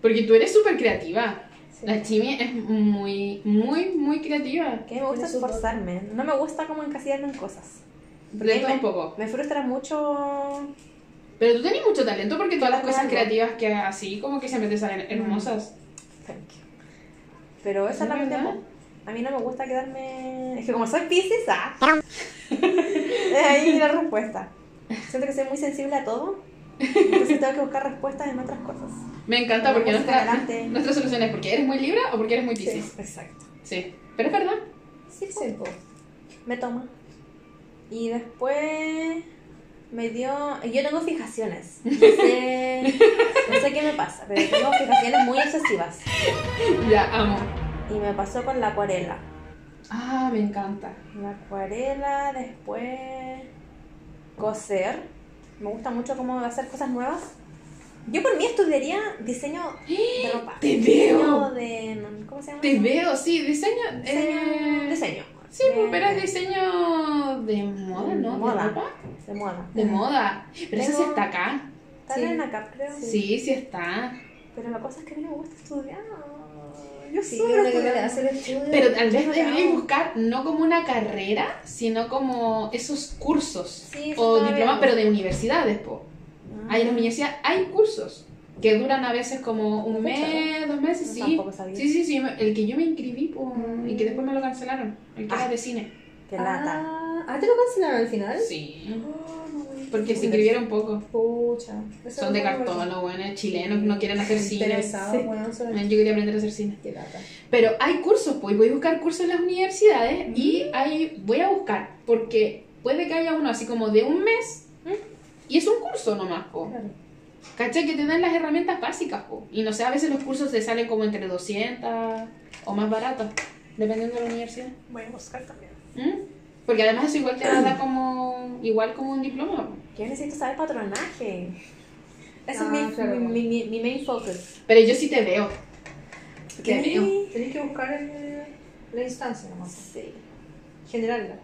Porque tú eres súper creativa. Sí. La Chimi es muy, muy, muy creativa. Que me gusta esforzarme. No me gusta como encasillarme en cosas. Todo me, un poco. me frustra mucho. Pero tú tenés mucho talento porque todas las cosas creativas que así como que siempre te salen hermosas. Thank you. Pero esa es la ¿Es cuestión. verdad? A mí no me gusta quedarme. Es que como soy Pisces, ah. ahí la respuesta. Siento que soy muy sensible a todo. Entonces tengo que buscar respuestas en otras cosas. Me encanta porque nuestra, nuestra solución es porque eres muy libra o porque eres muy piscis. Exacto. Sí. Pero es verdad. Sí. Sí, po. me toma. Y después me dio. Yo tengo fijaciones. No sé, no sé qué me pasa, pero tengo fijaciones muy excesivas. Ya, amo. Y me pasó con la acuarela. Ah, me encanta. La acuarela, después coser. Me gusta mucho cómo hacer cosas nuevas. Yo por mí estudiaría diseño de ropa. ¡Te Diseño veo! de. ¿Cómo se llama? Te veo, sí, diseño. Diseño. eh, diseño. Sí, De- pero es diseño de moda, ¿no? Moda. ¿De ropa? De moda. De moda. Pero eso sí está acá. Está Sí. en la CAP, creo. Sí, sí está. Pero la cosa es que a mí me gusta estudiar. Yo Sí, estudio. Pero tal vez no. buscar no como una carrera, sino como esos cursos. Sí, o diplomas, pero de universidades, po. Ah. Hay en la universidad, hay cursos que duran a veces como un mes, dos meses, No, sí. tampoco sabía. Sí, sí, sí. El que yo me inscribí po, y que después me lo cancelaron. El que Ah. era de cine. Qué lata. Ah, ah, ¿te lo cancelaron al final? Sí. Oh, güey. Porque se inscribieron poco. Pucha. Son de cartón, no buenos, chilenos, no quieren hacer cine. Interesado, Sí. bueno, Yo quería aprender a hacer cine. Qué lata. Pero hay cursos, pues, voy a buscar cursos en las universidades y hay, voy a buscar, porque puede que haya uno así como de un mes y es un curso nomás, po. Claro. ¿Cachai? Que te dan las herramientas básicas, po. Y no sé, a veces los cursos te salen como entre 200 o más baratos, dependiendo de la universidad. Voy a buscar también. ¿Mm? Porque además eso igual te da como, igual como un diploma, po. Yo necesito saber patronaje. Ese Ah, es mi, claro. mi, mi, mi main focus. Pero yo sí te veo. Te Tenés veo. tenés que buscar el... la instancia nomás. Sí. Generarla.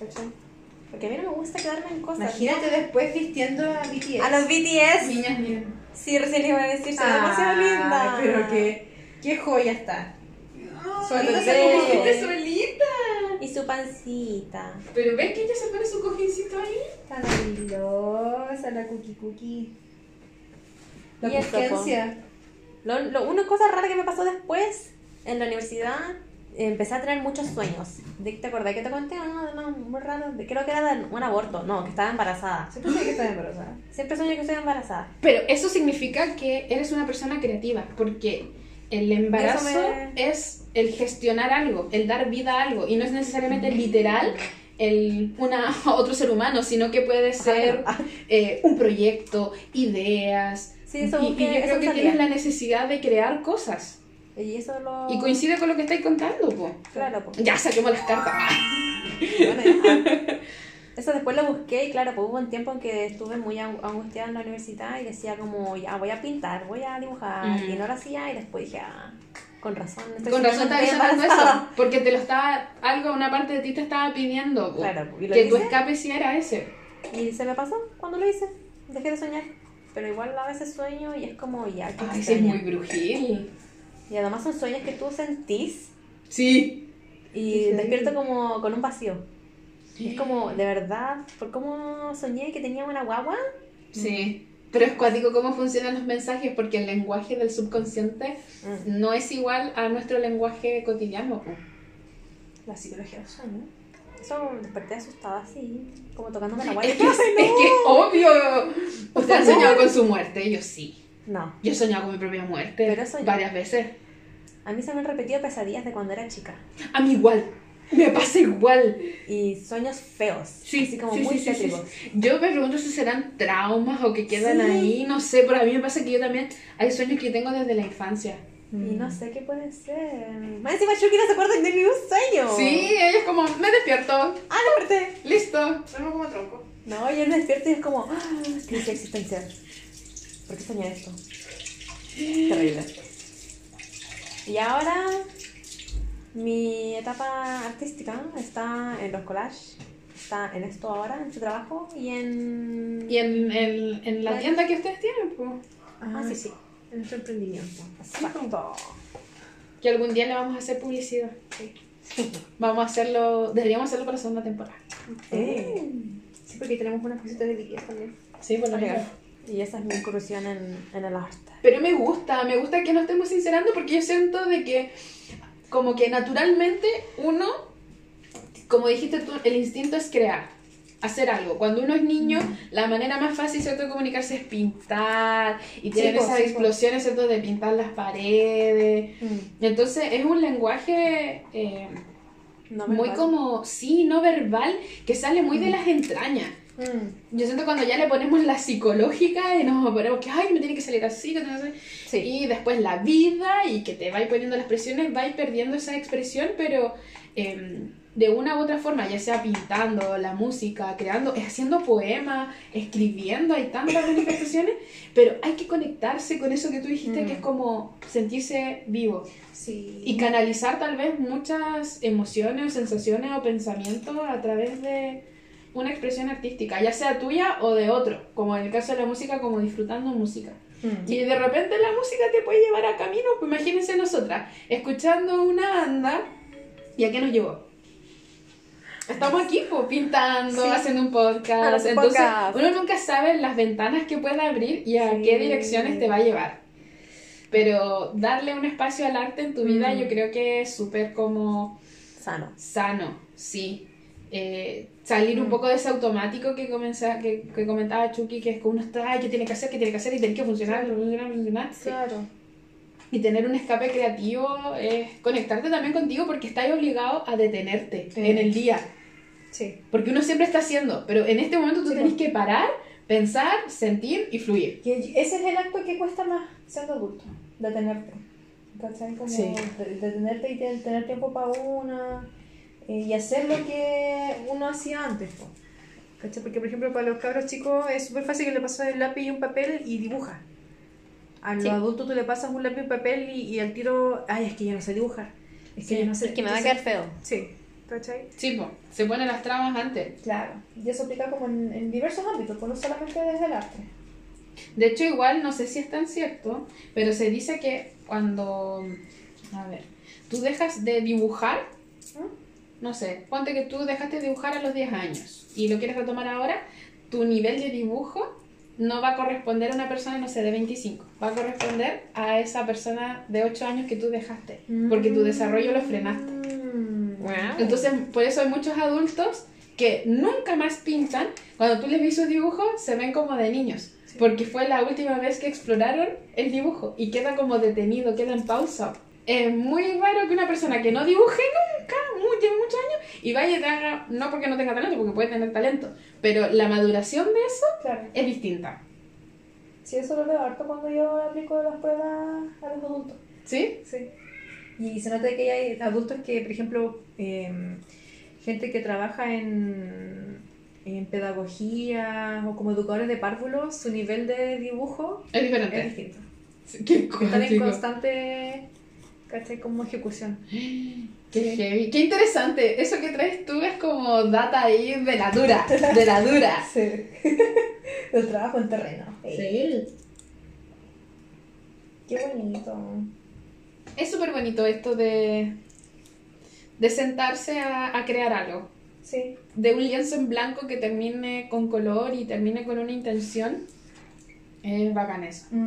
¿Cachai? Porque a mí no me gusta quedarme en cosas. Imagínate después vistiendo a BTS. A los BTS. Niñas, miren. Sí, recién le iba a decir, soy Ah, demasiado linda. Pero qué, qué joya está. Se solita. Y su pancita. Pero ves que ella se pone su cojincito ahí. Tan maravillosa la cookie cookie. La urgencia. Lo, lo- una cosa rara que me pasó después en la universidad, empecé a tener muchos sueños. ¿De, ¿Te acordás que te conté? No, no, muy raro. Creo que era de un aborto. No, que estaba embarazada. Siempre sé que está embarazada. Siempre sueño que estoy embarazada. Pero eso significa que eres una persona creativa, porque el embarazo me- es el gestionar algo, el dar vida a algo, y no es necesariamente literal el una otro ser humano, sino que puede ser Ah, eh, un proyecto, ideas. Sí, eso y, y busqué, yo eso creo que sabía. tienes la necesidad de crear cosas. Y eso lo... Y coincide con lo que estáis contando, po. Claro, pues. Ya saquemos las cartas. Bueno, ya. Eso después lo busqué y claro, pues hubo un tiempo en que estuve muy angu- angustiada en la universidad y decía como, ya voy a pintar, voy a dibujar, Mm. y no lo hacía y después dije, ah, con razón. estoy Con razón que estoy sonando eso, porque te lo estaba, algo, una parte de ti te estaba pidiendo, po. Claro, y lo que tu escape sí era ese. Y se me pasó cuando lo hice, dejé de soñar. Pero igual a veces sueño y es como, ya, qué Ay, sí, es muy brujil. Y además son sueños que tú sentís Sí. y Sí, sí. despierto como con un vacío. Y es como, de verdad, por cómo soñé que tenía una guagua, Sí. Pero es cuático cómo funcionan los mensajes porque el lenguaje del subconsciente mm, no es igual a nuestro lenguaje cotidiano. La psicología del sueño. eso desperté asustada así, como tocándome la Es guagua. que, es que obvio. ¿Usted ha soñado con su muerte? Yo sí. No, Yo he soñado con mi propia muerte Pero eso yo- varias veces. a mí se me han repetido pesadillas de cuando era chica. A mí igual. Me pasa igual. Y sueños feos, Sí, así como sí, muy sí, sí, sí, tétricos. Yo me pregunto si serán traumas o que quedan Sí. ahí, no sé, pero a mí me pasa que yo también hay sueños que tengo desde la infancia. Y no sé qué puede ser. Más encima Chucky no se acuerda de ningún sueño. Sí, ella es como, me despierto, Ah, desperté. listo. Duermo como tronco. No, yo me despierto y es como, ah, crisis existencial. ¿Por qué soñé esto? Terrible. Y ahora, mi etapa artística está en los collages, está en esto ahora, en su trabajo y en... Y en, en, en la tienda que ustedes tienen, pues. Ah, sí, sí. En nuestro emprendimiento. Exacto. Que algún día le vamos a hacer publicidad. Vamos a hacerlo, deberíamos hacerlo para la segunda temporada. Eh. Sí, porque tenemos unas cositas de BTS también. Sí, por lo. Y esa es mi incursión en, en el arte. Pero me gusta, me gusta que nos estemos sincerando porque yo siento de que como que naturalmente uno, como dijiste tú, el instinto es crear, hacer algo. Cuando uno es niño, la manera más fácil, ¿cierto?, de comunicarse es pintar y tienen pues, esas sí, pues. explosiones, ¿cierto?, de pintar las paredes. Entonces es un lenguaje eh, No muy como, sí, no verbal, que sale muy de las entrañas. Mm. Yo siento cuando ya le ponemos la psicológica y nos ponemos que, ay, me tiene que salir así, que no sé. Sí. Y después la vida y que te vais poniendo las expresiones, vais perdiendo esa expresión, pero em, de una u otra forma, ya sea pintando, la música, creando, haciendo poemas, escribiendo, hay tantas manifestaciones, pero hay que conectarse con eso que tú dijiste, Mm. que es como sentirse vivo Sí. y canalizar tal vez muchas emociones sensaciones o pensamientos a través de una expresión artística, ya sea tuya o de otro, como en el caso de la música, como disfrutando música. Mm. Y de repente la música te puede llevar a caminos, pues imagínense nosotras, escuchando una banda, ¿y a qué nos llevó? Estamos aquí, pues, pintando, Sí. haciendo un podcast. Entonces, uno nunca sabe las ventanas que puede abrir y a Sí. qué direcciones te va a llevar. Pero darle un espacio al arte en tu vida, Mm. yo creo que es súper como Sano. sano, sí. Eh, salir un Mm. poco de ese automático que, comenza, que, que comentaba Chucky, que es que uno está, ay, ¿qué tiene que hacer? ¿Qué tiene que hacer? Y tiene que funcionar, funcionar, funcionar. Claro. Y tener un escape creativo es conectarte también contigo porque estás obligado a detenerte Sí. en el día. Sí. Porque uno siempre está haciendo, pero en este momento tú Sí, tenés po. que parar, pensar, sentir y fluir. Que ese es el acto que cuesta más siendo adulto, detenerte. ¿Cachai? Como detenerte y te- tener tiempo para una eh, y hacer lo que uno hacía antes. po. ¿Cachai? Porque, por ejemplo, para los cabros chicos es súper fácil que le pasas el lápiz y un papel y dibuja. A los Sí. adultos tú le pasas un lápiz y un papel y, y al tiro, ay, es que yo no sé dibujar. Es que yo no sé. Es que me va a quedar feo. Sí, ¿cachai? Sí, po, se ponen las trabas antes. Claro. Y eso aplica como en, en diversos ámbitos, pues no solamente desde el arte. De hecho, igual, no sé si es tan cierto, pero se dice que cuando, a ver, tú dejas de dibujar, no sé, ponte que tú dejaste de dibujar a los 10 años y lo quieres retomar ahora, tu nivel de dibujo no va a corresponder a una persona, no sé, de 25, va a corresponder a esa persona de 8 años que tú dejaste, porque tu desarrollo lo frenaste. Wow. Entonces, por eso hay muchos adultos que nunca más pintan. Cuando tú les ves sus dibujos, se ven como de niños. Porque fue la última vez que exploraron el dibujo y queda como detenido, queda en pausa. Es muy raro que una persona que no dibuje nunca, lleve muchos años, y vaya y te haga, no porque no tenga talento, porque puede tener talento, pero la maduración de eso Claro. es distinta. Sí, eso lo veo harto cuando yo aplico las pruebas a los adultos. ¿Sí? Sí. Y se nota que hay adultos que, por ejemplo, eh, gente que trabaja en, en pedagogía o como educadores de párvulos, su nivel de dibujo Es es diferente. distinto. Qué Están en constante, ¿cachai? Como ejecución. Qué heavy. Qué interesante. Eso que traes tú es como data ahí de la dura. De la dura. Sí. El trabajo en terreno. Qué bonito. Es súper bonito esto de, de sentarse a, a crear algo. Sí. De un lienzo en blanco que termine con color y termine con una intención. Es bacán eso. Mm.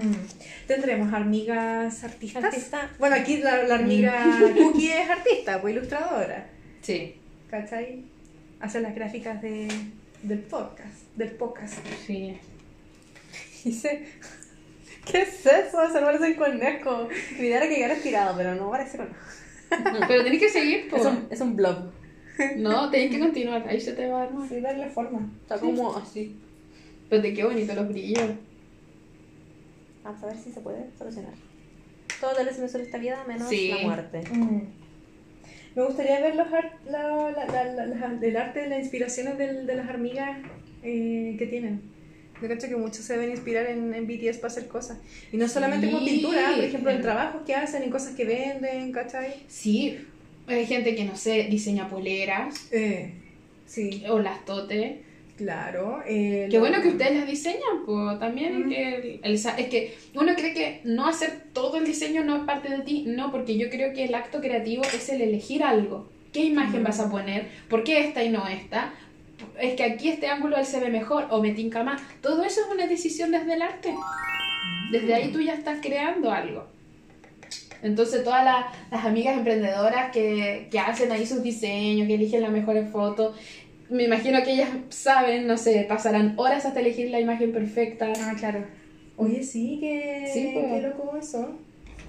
Tendremos hormigas artistas. Artista. Bueno, aquí la, la hormiga Cookie es artista, pues ilustradora. Sí. ¿Cachai? Hace las gráficas de, del podcast. Del podcast. Sí. Dice, ¿qué es eso? Se parece un conejo. Era que llegara estirado, pero no parece conejo. Pero tenés que seguir, po. Es un, es un blob. No, tenés que continuar. Ahí se te va a armar. Sí, darle forma. Está como así. Pero te quedó bonito los brillos. A ver si se puede solucionar. Todo soluciona en esta vida menos Sí. la muerte. Mm. Me gustaría ver los ar- la- la- la- la- la- el arte, las inspiraciones del- de las hormigas eh, que tienen. Yo cacho que muchos se deben inspirar en, en BTS para hacer cosas. Y no solamente con Sí. pintura, por ejemplo, en trabajos que hacen, en cosas que venden, ¿cachai? Sí. Hay gente que, no sé, diseña poleras Eh, sí, o las tote. Claro. eh, Qué bueno que ustedes las diseñan, pues también Mm. el- el es que uno cree que no hacer todo el diseño no es parte de ti, no, porque yo creo que el acto creativo es el elegir algo. ¿Qué imagen Mm. vas a poner? ¿Por qué esta y no esta? Es que aquí este ángulo él se ve mejor o me tinca más. Todo eso es una decisión desde el arte. Desde ahí tú ya estás creando algo. Entonces todas las, las amigas emprendedoras que, que hacen ahí sus diseños, que eligen las mejores fotos, me imagino que ellas saben, no sé, pasarán horas hasta elegir la imagen perfecta. Ah, claro. Oye, sí, que, Sí, po. qué loco eso.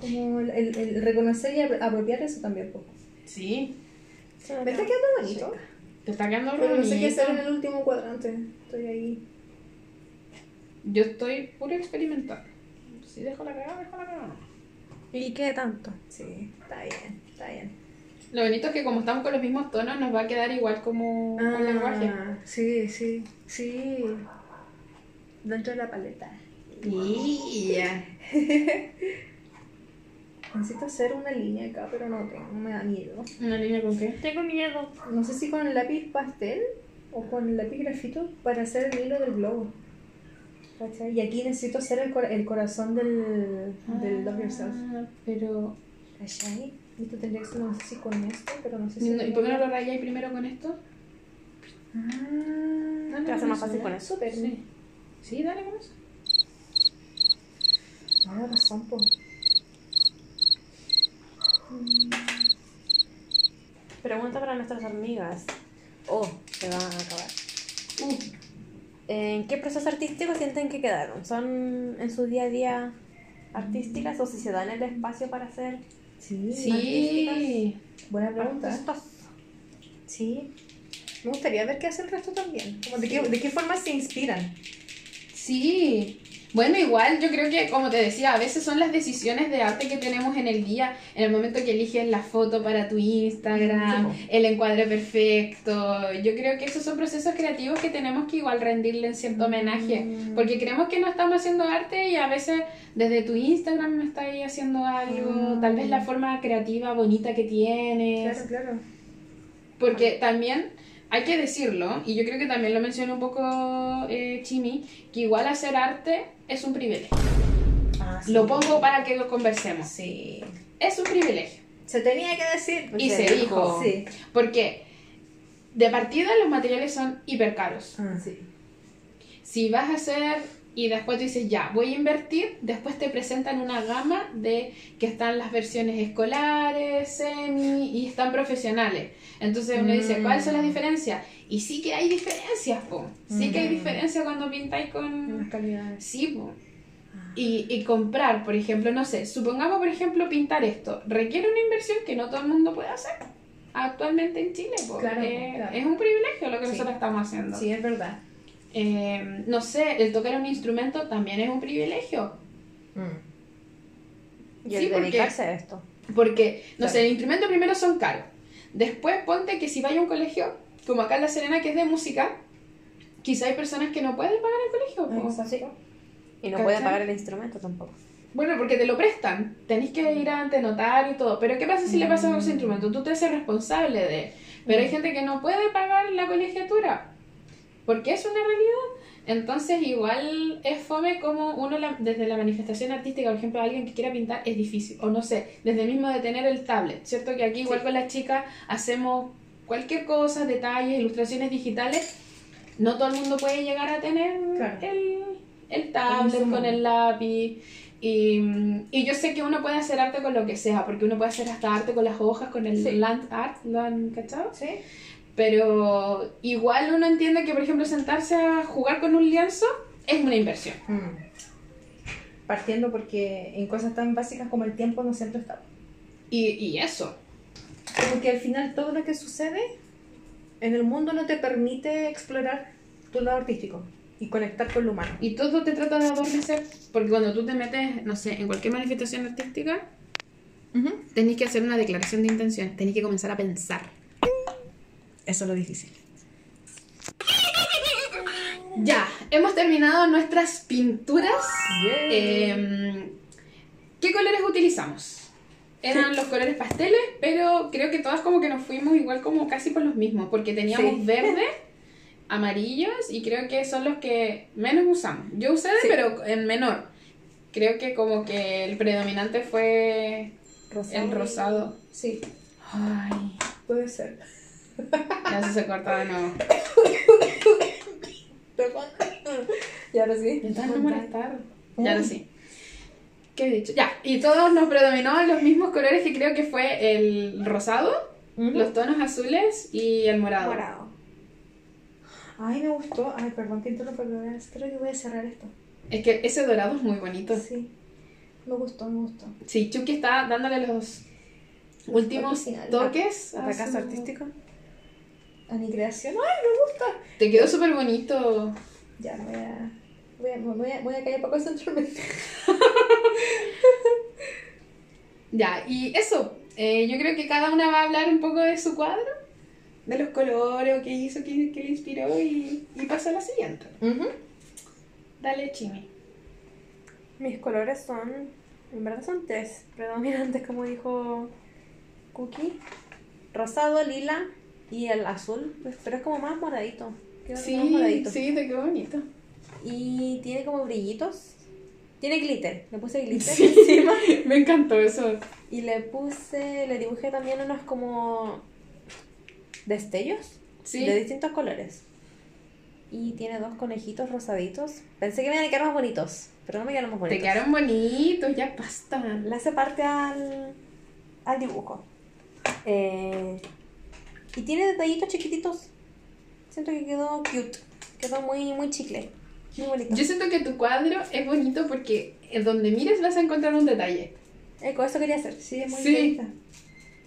Como el, el- reconocer y apro- apropiar eso también, po. Sí, Me está quedando bonito. te está quedando Pero no sé qué bonito. hacer en el último cuadrante. Estoy ahí. Yo estoy puro experimentando. Si dejo la cagada, dejo la cagada. ¿Y qué tanto? Sí, está bien, está bien. Lo bonito es que como estamos con los mismos tonos, nos va a quedar igual como el lenguaje. Ah, sí, sí, sí. Dentro de la paleta. Y ya. Necesito hacer una línea acá, pero no tengo, me da miedo. ¿Una línea con qué? Tengo miedo. No sé si con el lápiz pastel o con el lápiz grafito para hacer el hilo del globo. ¿Cachai? Y aquí necesito hacer el, cor- el corazón del, del Love Yourself. Ah, Pero... ¿Cachai? Esto tendría que ser, no sé si con esto, pero no sé si... ¿Y por qué no lo rayáis primero con esto? Ah, Te va a ser más fácil con eso. Súper. Sí. Sí, dale con eso. Toda razón, po. Pregunta para nuestras hormigas. Oh, se va a acabar. Uh, ¿En qué proceso artístico sienten que quedaron? ¿Son en su día a día artísticas o si se dan el espacio para hacer Sí, sí. Buena pregunta. Sí. Me gustaría ver qué hace el resto también. Como de, qué, de qué forma se inspiran. Sí. Bueno, igual yo creo que, como te decía, a veces son las decisiones de arte que tenemos en el día, en el momento que eliges la foto para tu Instagram, el encuadre perfecto. Yo creo que esos son procesos creativos que tenemos que igual rendirle en cierto homenaje, porque creemos que no estamos haciendo arte y a veces desde tu Instagram me estás haciendo algo, tal vez la forma creativa bonita que tienes. Claro, claro. Porque también hay que decirlo, y yo creo que también lo mencionó un poco eh, Chimi, que igual hacer arte es un privilegio. Ah, sí. Lo pongo para que lo conversemos. Sí. Es un privilegio. Se tenía que decir. Y se dijo. Sí. Porque de partida los materiales son hiper caros. Ah, sí. Si vas a hacer y después tú dices, ya, voy a invertir, después te presentan una gama de que están las versiones escolares, semi y están profesionales. Entonces uno dice, Mm. ¿cuáles son las diferencias? Y sí que hay diferencias, po. Sí que hay Mm. diferencias cuando pintáis con... Unas calidades. Sí, po. Y, y comprar, por ejemplo, no sé, supongamos, por ejemplo, pintar esto, requiere una inversión que no todo el mundo puede hacer actualmente en Chile. po. Claro, Eh, claro. Es un privilegio lo que Sí. nosotros estamos haciendo. Sí, es verdad. Eh, no sé, el tocar un instrumento también es un privilegio. Y el Sí, porque- dedicarse a esto. Porque, no sé, el instrumento primero son caros. Después ponte que si vaya a un colegio, como acá en La Serena, que es de música, quizá hay personas que no pueden pagar el colegio. Exacto. Y no ¿Cachai? puede pagar el instrumento tampoco. Bueno, porque te lo prestan. Tenéis que ir ante notar y todo. Pero ¿qué pasa si le pasa con ese instrumento? Tú te haces responsable de. Pero hay gente que no puede pagar la colegiatura. Porque es una realidad. Entonces, igual es fome como uno la- desde la manifestación artística, por ejemplo, alguien que quiera pintar es difícil. O no sé, desde mismo de tener el tablet. ¿Cierto? Que aquí, igual con las chicas, hacemos cualquier cosa, detalles, ilustraciones digitales. No todo el mundo puede llegar a tener Claro. el, el tablet con el lápiz. Y, y yo sé que uno puede hacer arte con lo que sea, porque uno puede hacer hasta arte con las hojas, con el Sí. land art, ¿lo han cachado? Sí. Pero igual uno entiende que, por ejemplo, sentarse a jugar con un lienzo es una inversión. Mm. Partiendo porque en cosas tan básicas como el tiempo no siempre está. Y, y eso. Como que al final todo lo que sucede en el mundo no te permite explorar tu lado artístico y conectar con lo humano. Y todo te trata de adormecer. Porque cuando tú te metes, no sé, en cualquier manifestación artística, tenés que hacer una declaración de intención. Tenés que comenzar a pensar. Eso es lo difícil. Ya, hemos terminado nuestras pinturas. Yeah. Eh, ¿Qué colores utilizamos? Eran los colores pasteles, pero creo que todas como que nos fuimos igual como casi por los mismos, porque teníamos Sí. verde, amarillos y creo que son los que menos usamos. Yo usé, Sí. pero en menor. Creo que como que el predominante fue el rosado. Sí, Ay, puede ser. Ya se, se corta de nuevo. Perdón. Y ahora sí. Estás no molestar. Ya lo sí. ¿Qué he dicho? Ya, y todos nos predominó los mismos colores que creo que fue el rosado, los tonos azules y el morado. Morado. Ay, me gustó. Ay, perdón, que interrumpa, pero creo que voy a cerrar esto. Es que ese dorado es muy bonito. Sí. Me gustó, me gustó. Sí, Chucky está dándole los últimos toques a ¿Fracaso su- artístico? A mi creación. Ay, me gusta. Te quedó súper bonito. Ya, me voy a. Voy a, me voy a, voy a callar para concentrarme. Ya, y eso. eh, yo creo que cada una va a hablar un poco de su cuadro, de los colores, o qué hizo, qué, qué le inspiró, y, y pasa a la siguiente. Dale, Chimi. Mis colores son, en verdad son tres predominantes, como dijo Cookie. Rosado, lila y el azul, pero es como más moradito. Queda como más Sí, moradito. sí, te quedó bonito. Y tiene como brillitos. Tiene glitter, le puse glitter Sí. encima. Me encantó eso. Y le puse, le dibujé también unos como destellos Sí. de distintos colores. Y tiene dos conejitos rosaditos. Pensé que me iban a quedar más bonitos, pero no me quedaron más Te bonitos. quedaron bonitos, ya basta. Le hace parte al, al dibujo. Eh, y tiene detallitos chiquititos. Siento que quedó cute. Quedó muy, muy chicle. Muy bonito. Yo siento que tu cuadro es bonito porque en donde mires vas a encontrar un detalle. Eh, con eso quería hacer. Sí, es muy Sí. detallista.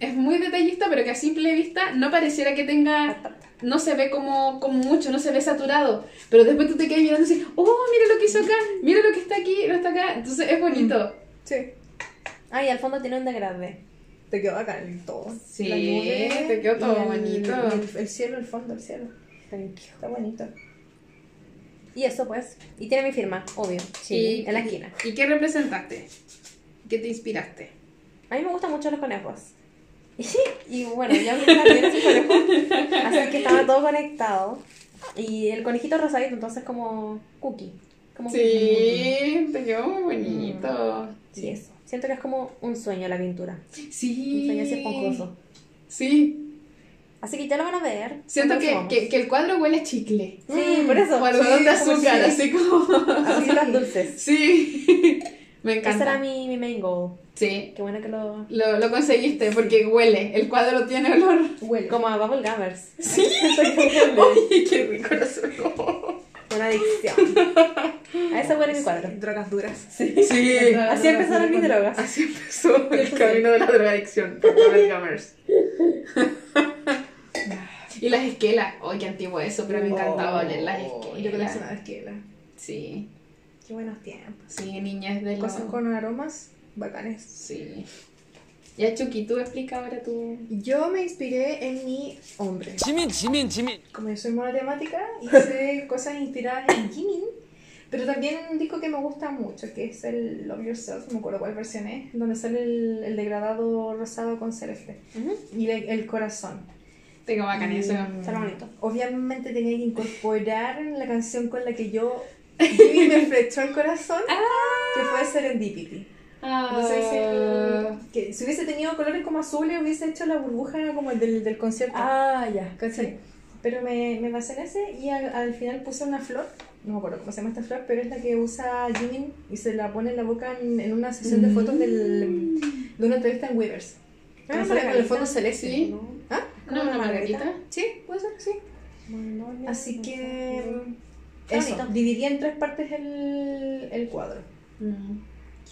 es muy detallista, pero que a simple vista no pareciera que tenga, no se ve como, como mucho, no se ve saturado, pero después tú te quedas mirando y dices, oh, mira lo que hizo acá, mira lo que está aquí, lo está acá, entonces es bonito. Sí. Ah, y al fondo tiene un degradé. Te quedó acá el todo. Sí, La nube te quedó todo bonito. El, el cielo, el fondo, el cielo. Thank you. Está bonito. Y eso pues. Y tiene mi firma, obvio. Sí, en la esquina. ¿Y qué representaste? ¿Qué te inspiraste? A mí me gustan mucho los conejos. Y bueno, yo también un conejo. Así que estaba todo conectado. Y el conejito rosadito, entonces como cookie. Como Sí, te quedó muy bonito. Sí, eso. Siento que es como un sueño la pintura. Sí. Un sueño así esponjoso. Sí. Así que ya lo van a ver. Siento que, que, que el cuadro huele a chicle. Sí, por eso. O algodón de Sí, como azúcar, sí. así como. Asitas dulces. Sí. Me Ese encanta. era mi, mi main goal. Sí. Qué bueno que lo... Lo, lo conseguiste porque huele. El cuadro tiene olor. Huele. Como a Bubble Gummers. Sí. Uy, qué rico eso. Una adicción. A eso huele mi cuadro. Drogas duras. Sí. Así empezaron mis drogas. Así empezó el camino de la drogadicción. por y las esquelas. Ay, qué antiguo eso, pero me encantaba oler las Oh, Yo esquelas. coleccionaba esquelas. Sí. Qué buenos tiempos. Sí, niñas de. Cosas con aromas bacanes. Sí. Ya Chucky, tú explica ahora tú. Yo me inspiré en mi hombre. Jimin, Jimin, Jimin. Como yo soy monotemática, hice cosas inspiradas en Jimin. Pero también un disco que me gusta mucho, que es el Love Yourself, no me acuerdo cuál versión es, donde sale el, el degradado rosado con celeste uh -huh. y el, el corazón. Tengo bacán y, eso. Está bonito. Obviamente tenía que incorporar la canción con la que yo Jimmy me flechó el corazón, ah. que fue ah. Serendipity. Entonces hice Ah, el- que si hubiese tenido colores como azules hubiese hecho la burbuja como el del, del concierto. Ah, ya. ¿Cachai? Pero me, me basé en ese y al, al final puse una flor, no me acuerdo cómo se llama esta flor, pero es la que usa Jimin y se la pone en la boca en, en una sesión de fotos del, de una entrevista en Weavers. Ah, con el fondo celeste. Sí. ¿Ah? ¿No una margarita? Sí, puede ser, sí. Así que eso, dividí en tres partes el, el cuadro. Mm.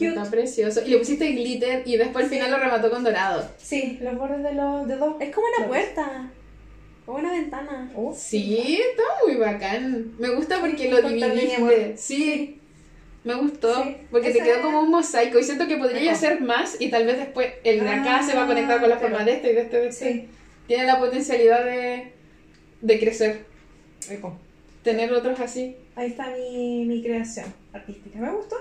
Cute. Está precioso. Y le pusiste glitter y después al final lo remató con dorado. Sí, los bordes de los de dos. Es como una puerta. Como una ventana. Oh, Sí, está muy bacán. Me gusta porque lo dividiste. Sí. Me gustó. Sí. Porque te quedó es- como un mosaico. Y siento que podría Ajá. hacer más. Y tal vez después el de acá Ah, se va a conectar con la claro. forma de este y de este de este. Sí. Tiene la potencialidad de, de crecer. Rico. Tener otros así. Ahí está mi, mi creación artística. ¿Me gustó?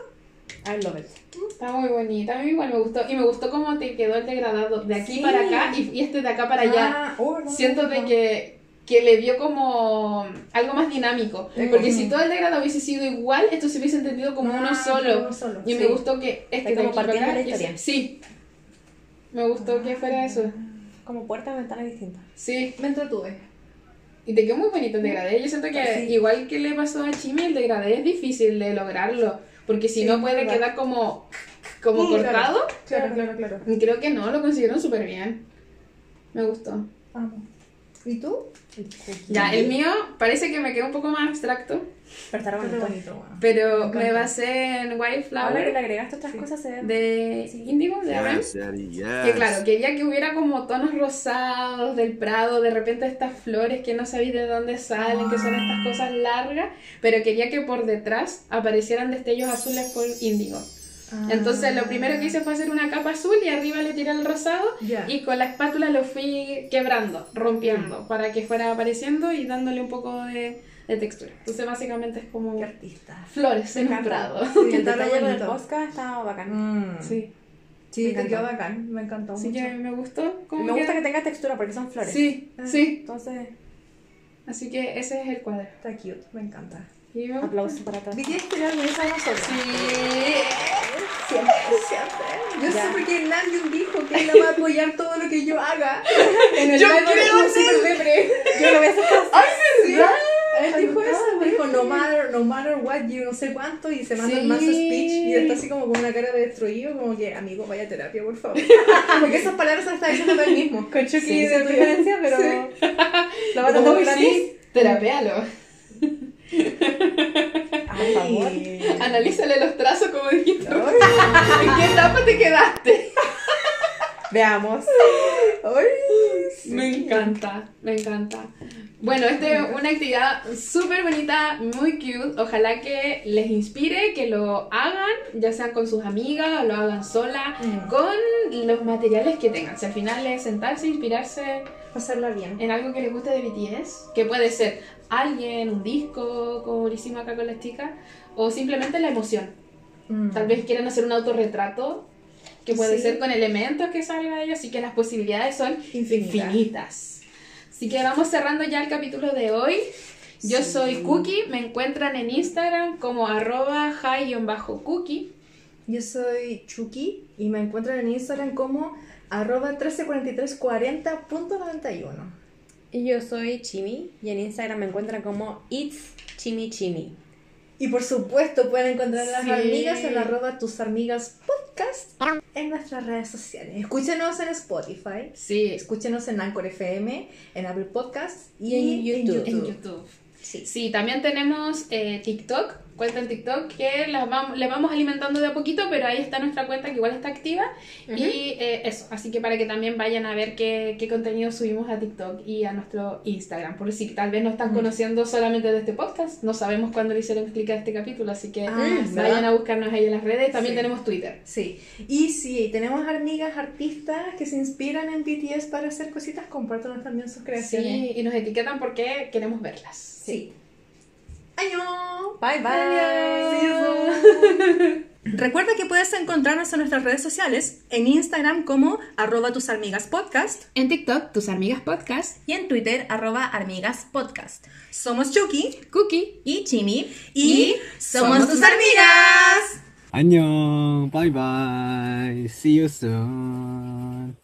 I love it. Está muy bonita. A mí igual me gustó. Y me gustó cómo te quedó el degradado de aquí Sí. para acá y, y este de acá para allá. Ah, oh, no, Siento no, de que, que le dio como algo más dinámico. Es Porque si todo el degradado hubiese sido igual, esto se hubiese entendido como Ah, uno solo. uno solo, Y sí. me gustó que este como para acá la y ese- historia. Sí. Me gustó que fuera eso. Como puerta ventana distinta. Sí. Me entretuve. Y te quedó muy bonito el degradé. Yo siento que Sí. igual que le pasó a Chimi, el degradé es difícil de lograrlo. Porque si Sí, no puede verdad. quedar como, como cortado. Claro, claro, claro. Y creo que no, lo consiguieron súper bien. Me gustó. ¿Y tú? Ya, el mío parece que me quedó un poco más abstracto. Pero Está bonito. bonito, bueno. Pero Me me, basé en Ahora que le Wildflower agregaste otras cosas, se ve. de Sí. Indigo, de Aram. Yes, daddy, yes. Que claro, quería que hubiera como tonos rosados del prado, de repente estas flores que no sabéis de dónde salen, que son estas cosas largas, pero quería que por detrás aparecieran destellos azules por índigo. Ah. Entonces lo primero que hice fue hacer una capa azul y arriba le tiré el rosado Ya. y con la espátula lo fui quebrando, rompiendo, para que fuera apareciendo y dándole un poco de, de textura. Entonces básicamente es como Qué artista. flores en un prado. Sí, el está re detalle con el podcast está bacán. Mm. Sí, Sí, Me te quedó bacán. Me encantó así mucho. que me gustó. como Me gusta que tenga textura porque son flores. Sí, Ah. sí. Entonces, Así que ese es el cuadro. Está cute, me encanta. Aplausos para todos. Tiene orgullosa de nosotros. Sí. Siempre, siempre. Yo Ya. sé porque Namjoon dijo que él va a apoyar todo lo que yo haga. En el Yo creo en. Yo lo voy a hacer caso. Sí. Él dijo eso, dijo no matter, no matter what you no sé cuánto y se manda Sí. el mazo speech y está así como con una cara de destruido, como que amigo vaya a terapia por favor. Porque esas palabras las está diciendo él mismo. Con Chucky Sí, de sí, sí. diferencia, pero Sí. lo va a gratis. sí. Por favor. Ay. Analízale los trazos como dijiste. ¿En qué etapa te quedaste? Veamos. Ay, sí. Me encanta, me encanta. Bueno, esta es una actividad súper bonita, muy cute. Ojalá que les inspire, que lo hagan, ya sea con sus amigas o lo hagan sola, Mm. con los materiales que tengan. Si al final es sentarse, inspirarse Pasarla bien. en algo que les guste de BTS, que puede ser alguien, un disco, como lo hicimos acá con las chicas, o simplemente la emoción. Mm. Tal vez quieran hacer un autorretrato, que puede Sí. ser con elementos que salga de ellos, así que las posibilidades son Infinitas. infinitas. Así que vamos cerrando ya el capítulo de hoy. Yo Sí. soy Cookie, me encuentran en Instagram como arroba high-cookie. Yo soy Chucky y me encuentran en Instagram como arroba 134340.91. Y yo soy Chimi y en Instagram me encuentran como It's Chimi Chimi. Y por supuesto pueden encontrar a las Sí. amigas en arroba tus amigas podcast en nuestras redes sociales. Escúchenos en Spotify, Sí, escúchenos en Anchor FM, en Apple Podcasts y, Y en YouTube. en YouTube. Sí. Sí, también tenemos eh, TikTok, cuenta en TikTok que la vamos, le vamos alimentando de a poquito, pero ahí está nuestra cuenta que igual está activa. Y eh, eso, así que para que también vayan a ver qué, qué contenido subimos a TikTok y a nuestro Instagram. Por si tal vez nos están Ujú. conociendo solamente de este podcast, no sabemos cuándo le hicieron clic a este capítulo, así que Ah, vayan a buscarnos ahí en las redes. También Sí. tenemos Twitter. Sí, y si tenemos amigas artistas que se inspiran en BTS para hacer cositas, compártanos también sus creaciones. Sí, y nos etiquetan porque queremos verlas. Sí. ¡Año! Bye bye. Recuerda que puedes encontrarnos en nuestras redes sociales, en Instagram como arroba tus amigas podcast En TikTok, tus amigas podcast, y en Twitter arroba amigas podcast. Somos Chucky Cookie. y Chimi Y somos tus amigas. 안녕. Bye bye. See you soon.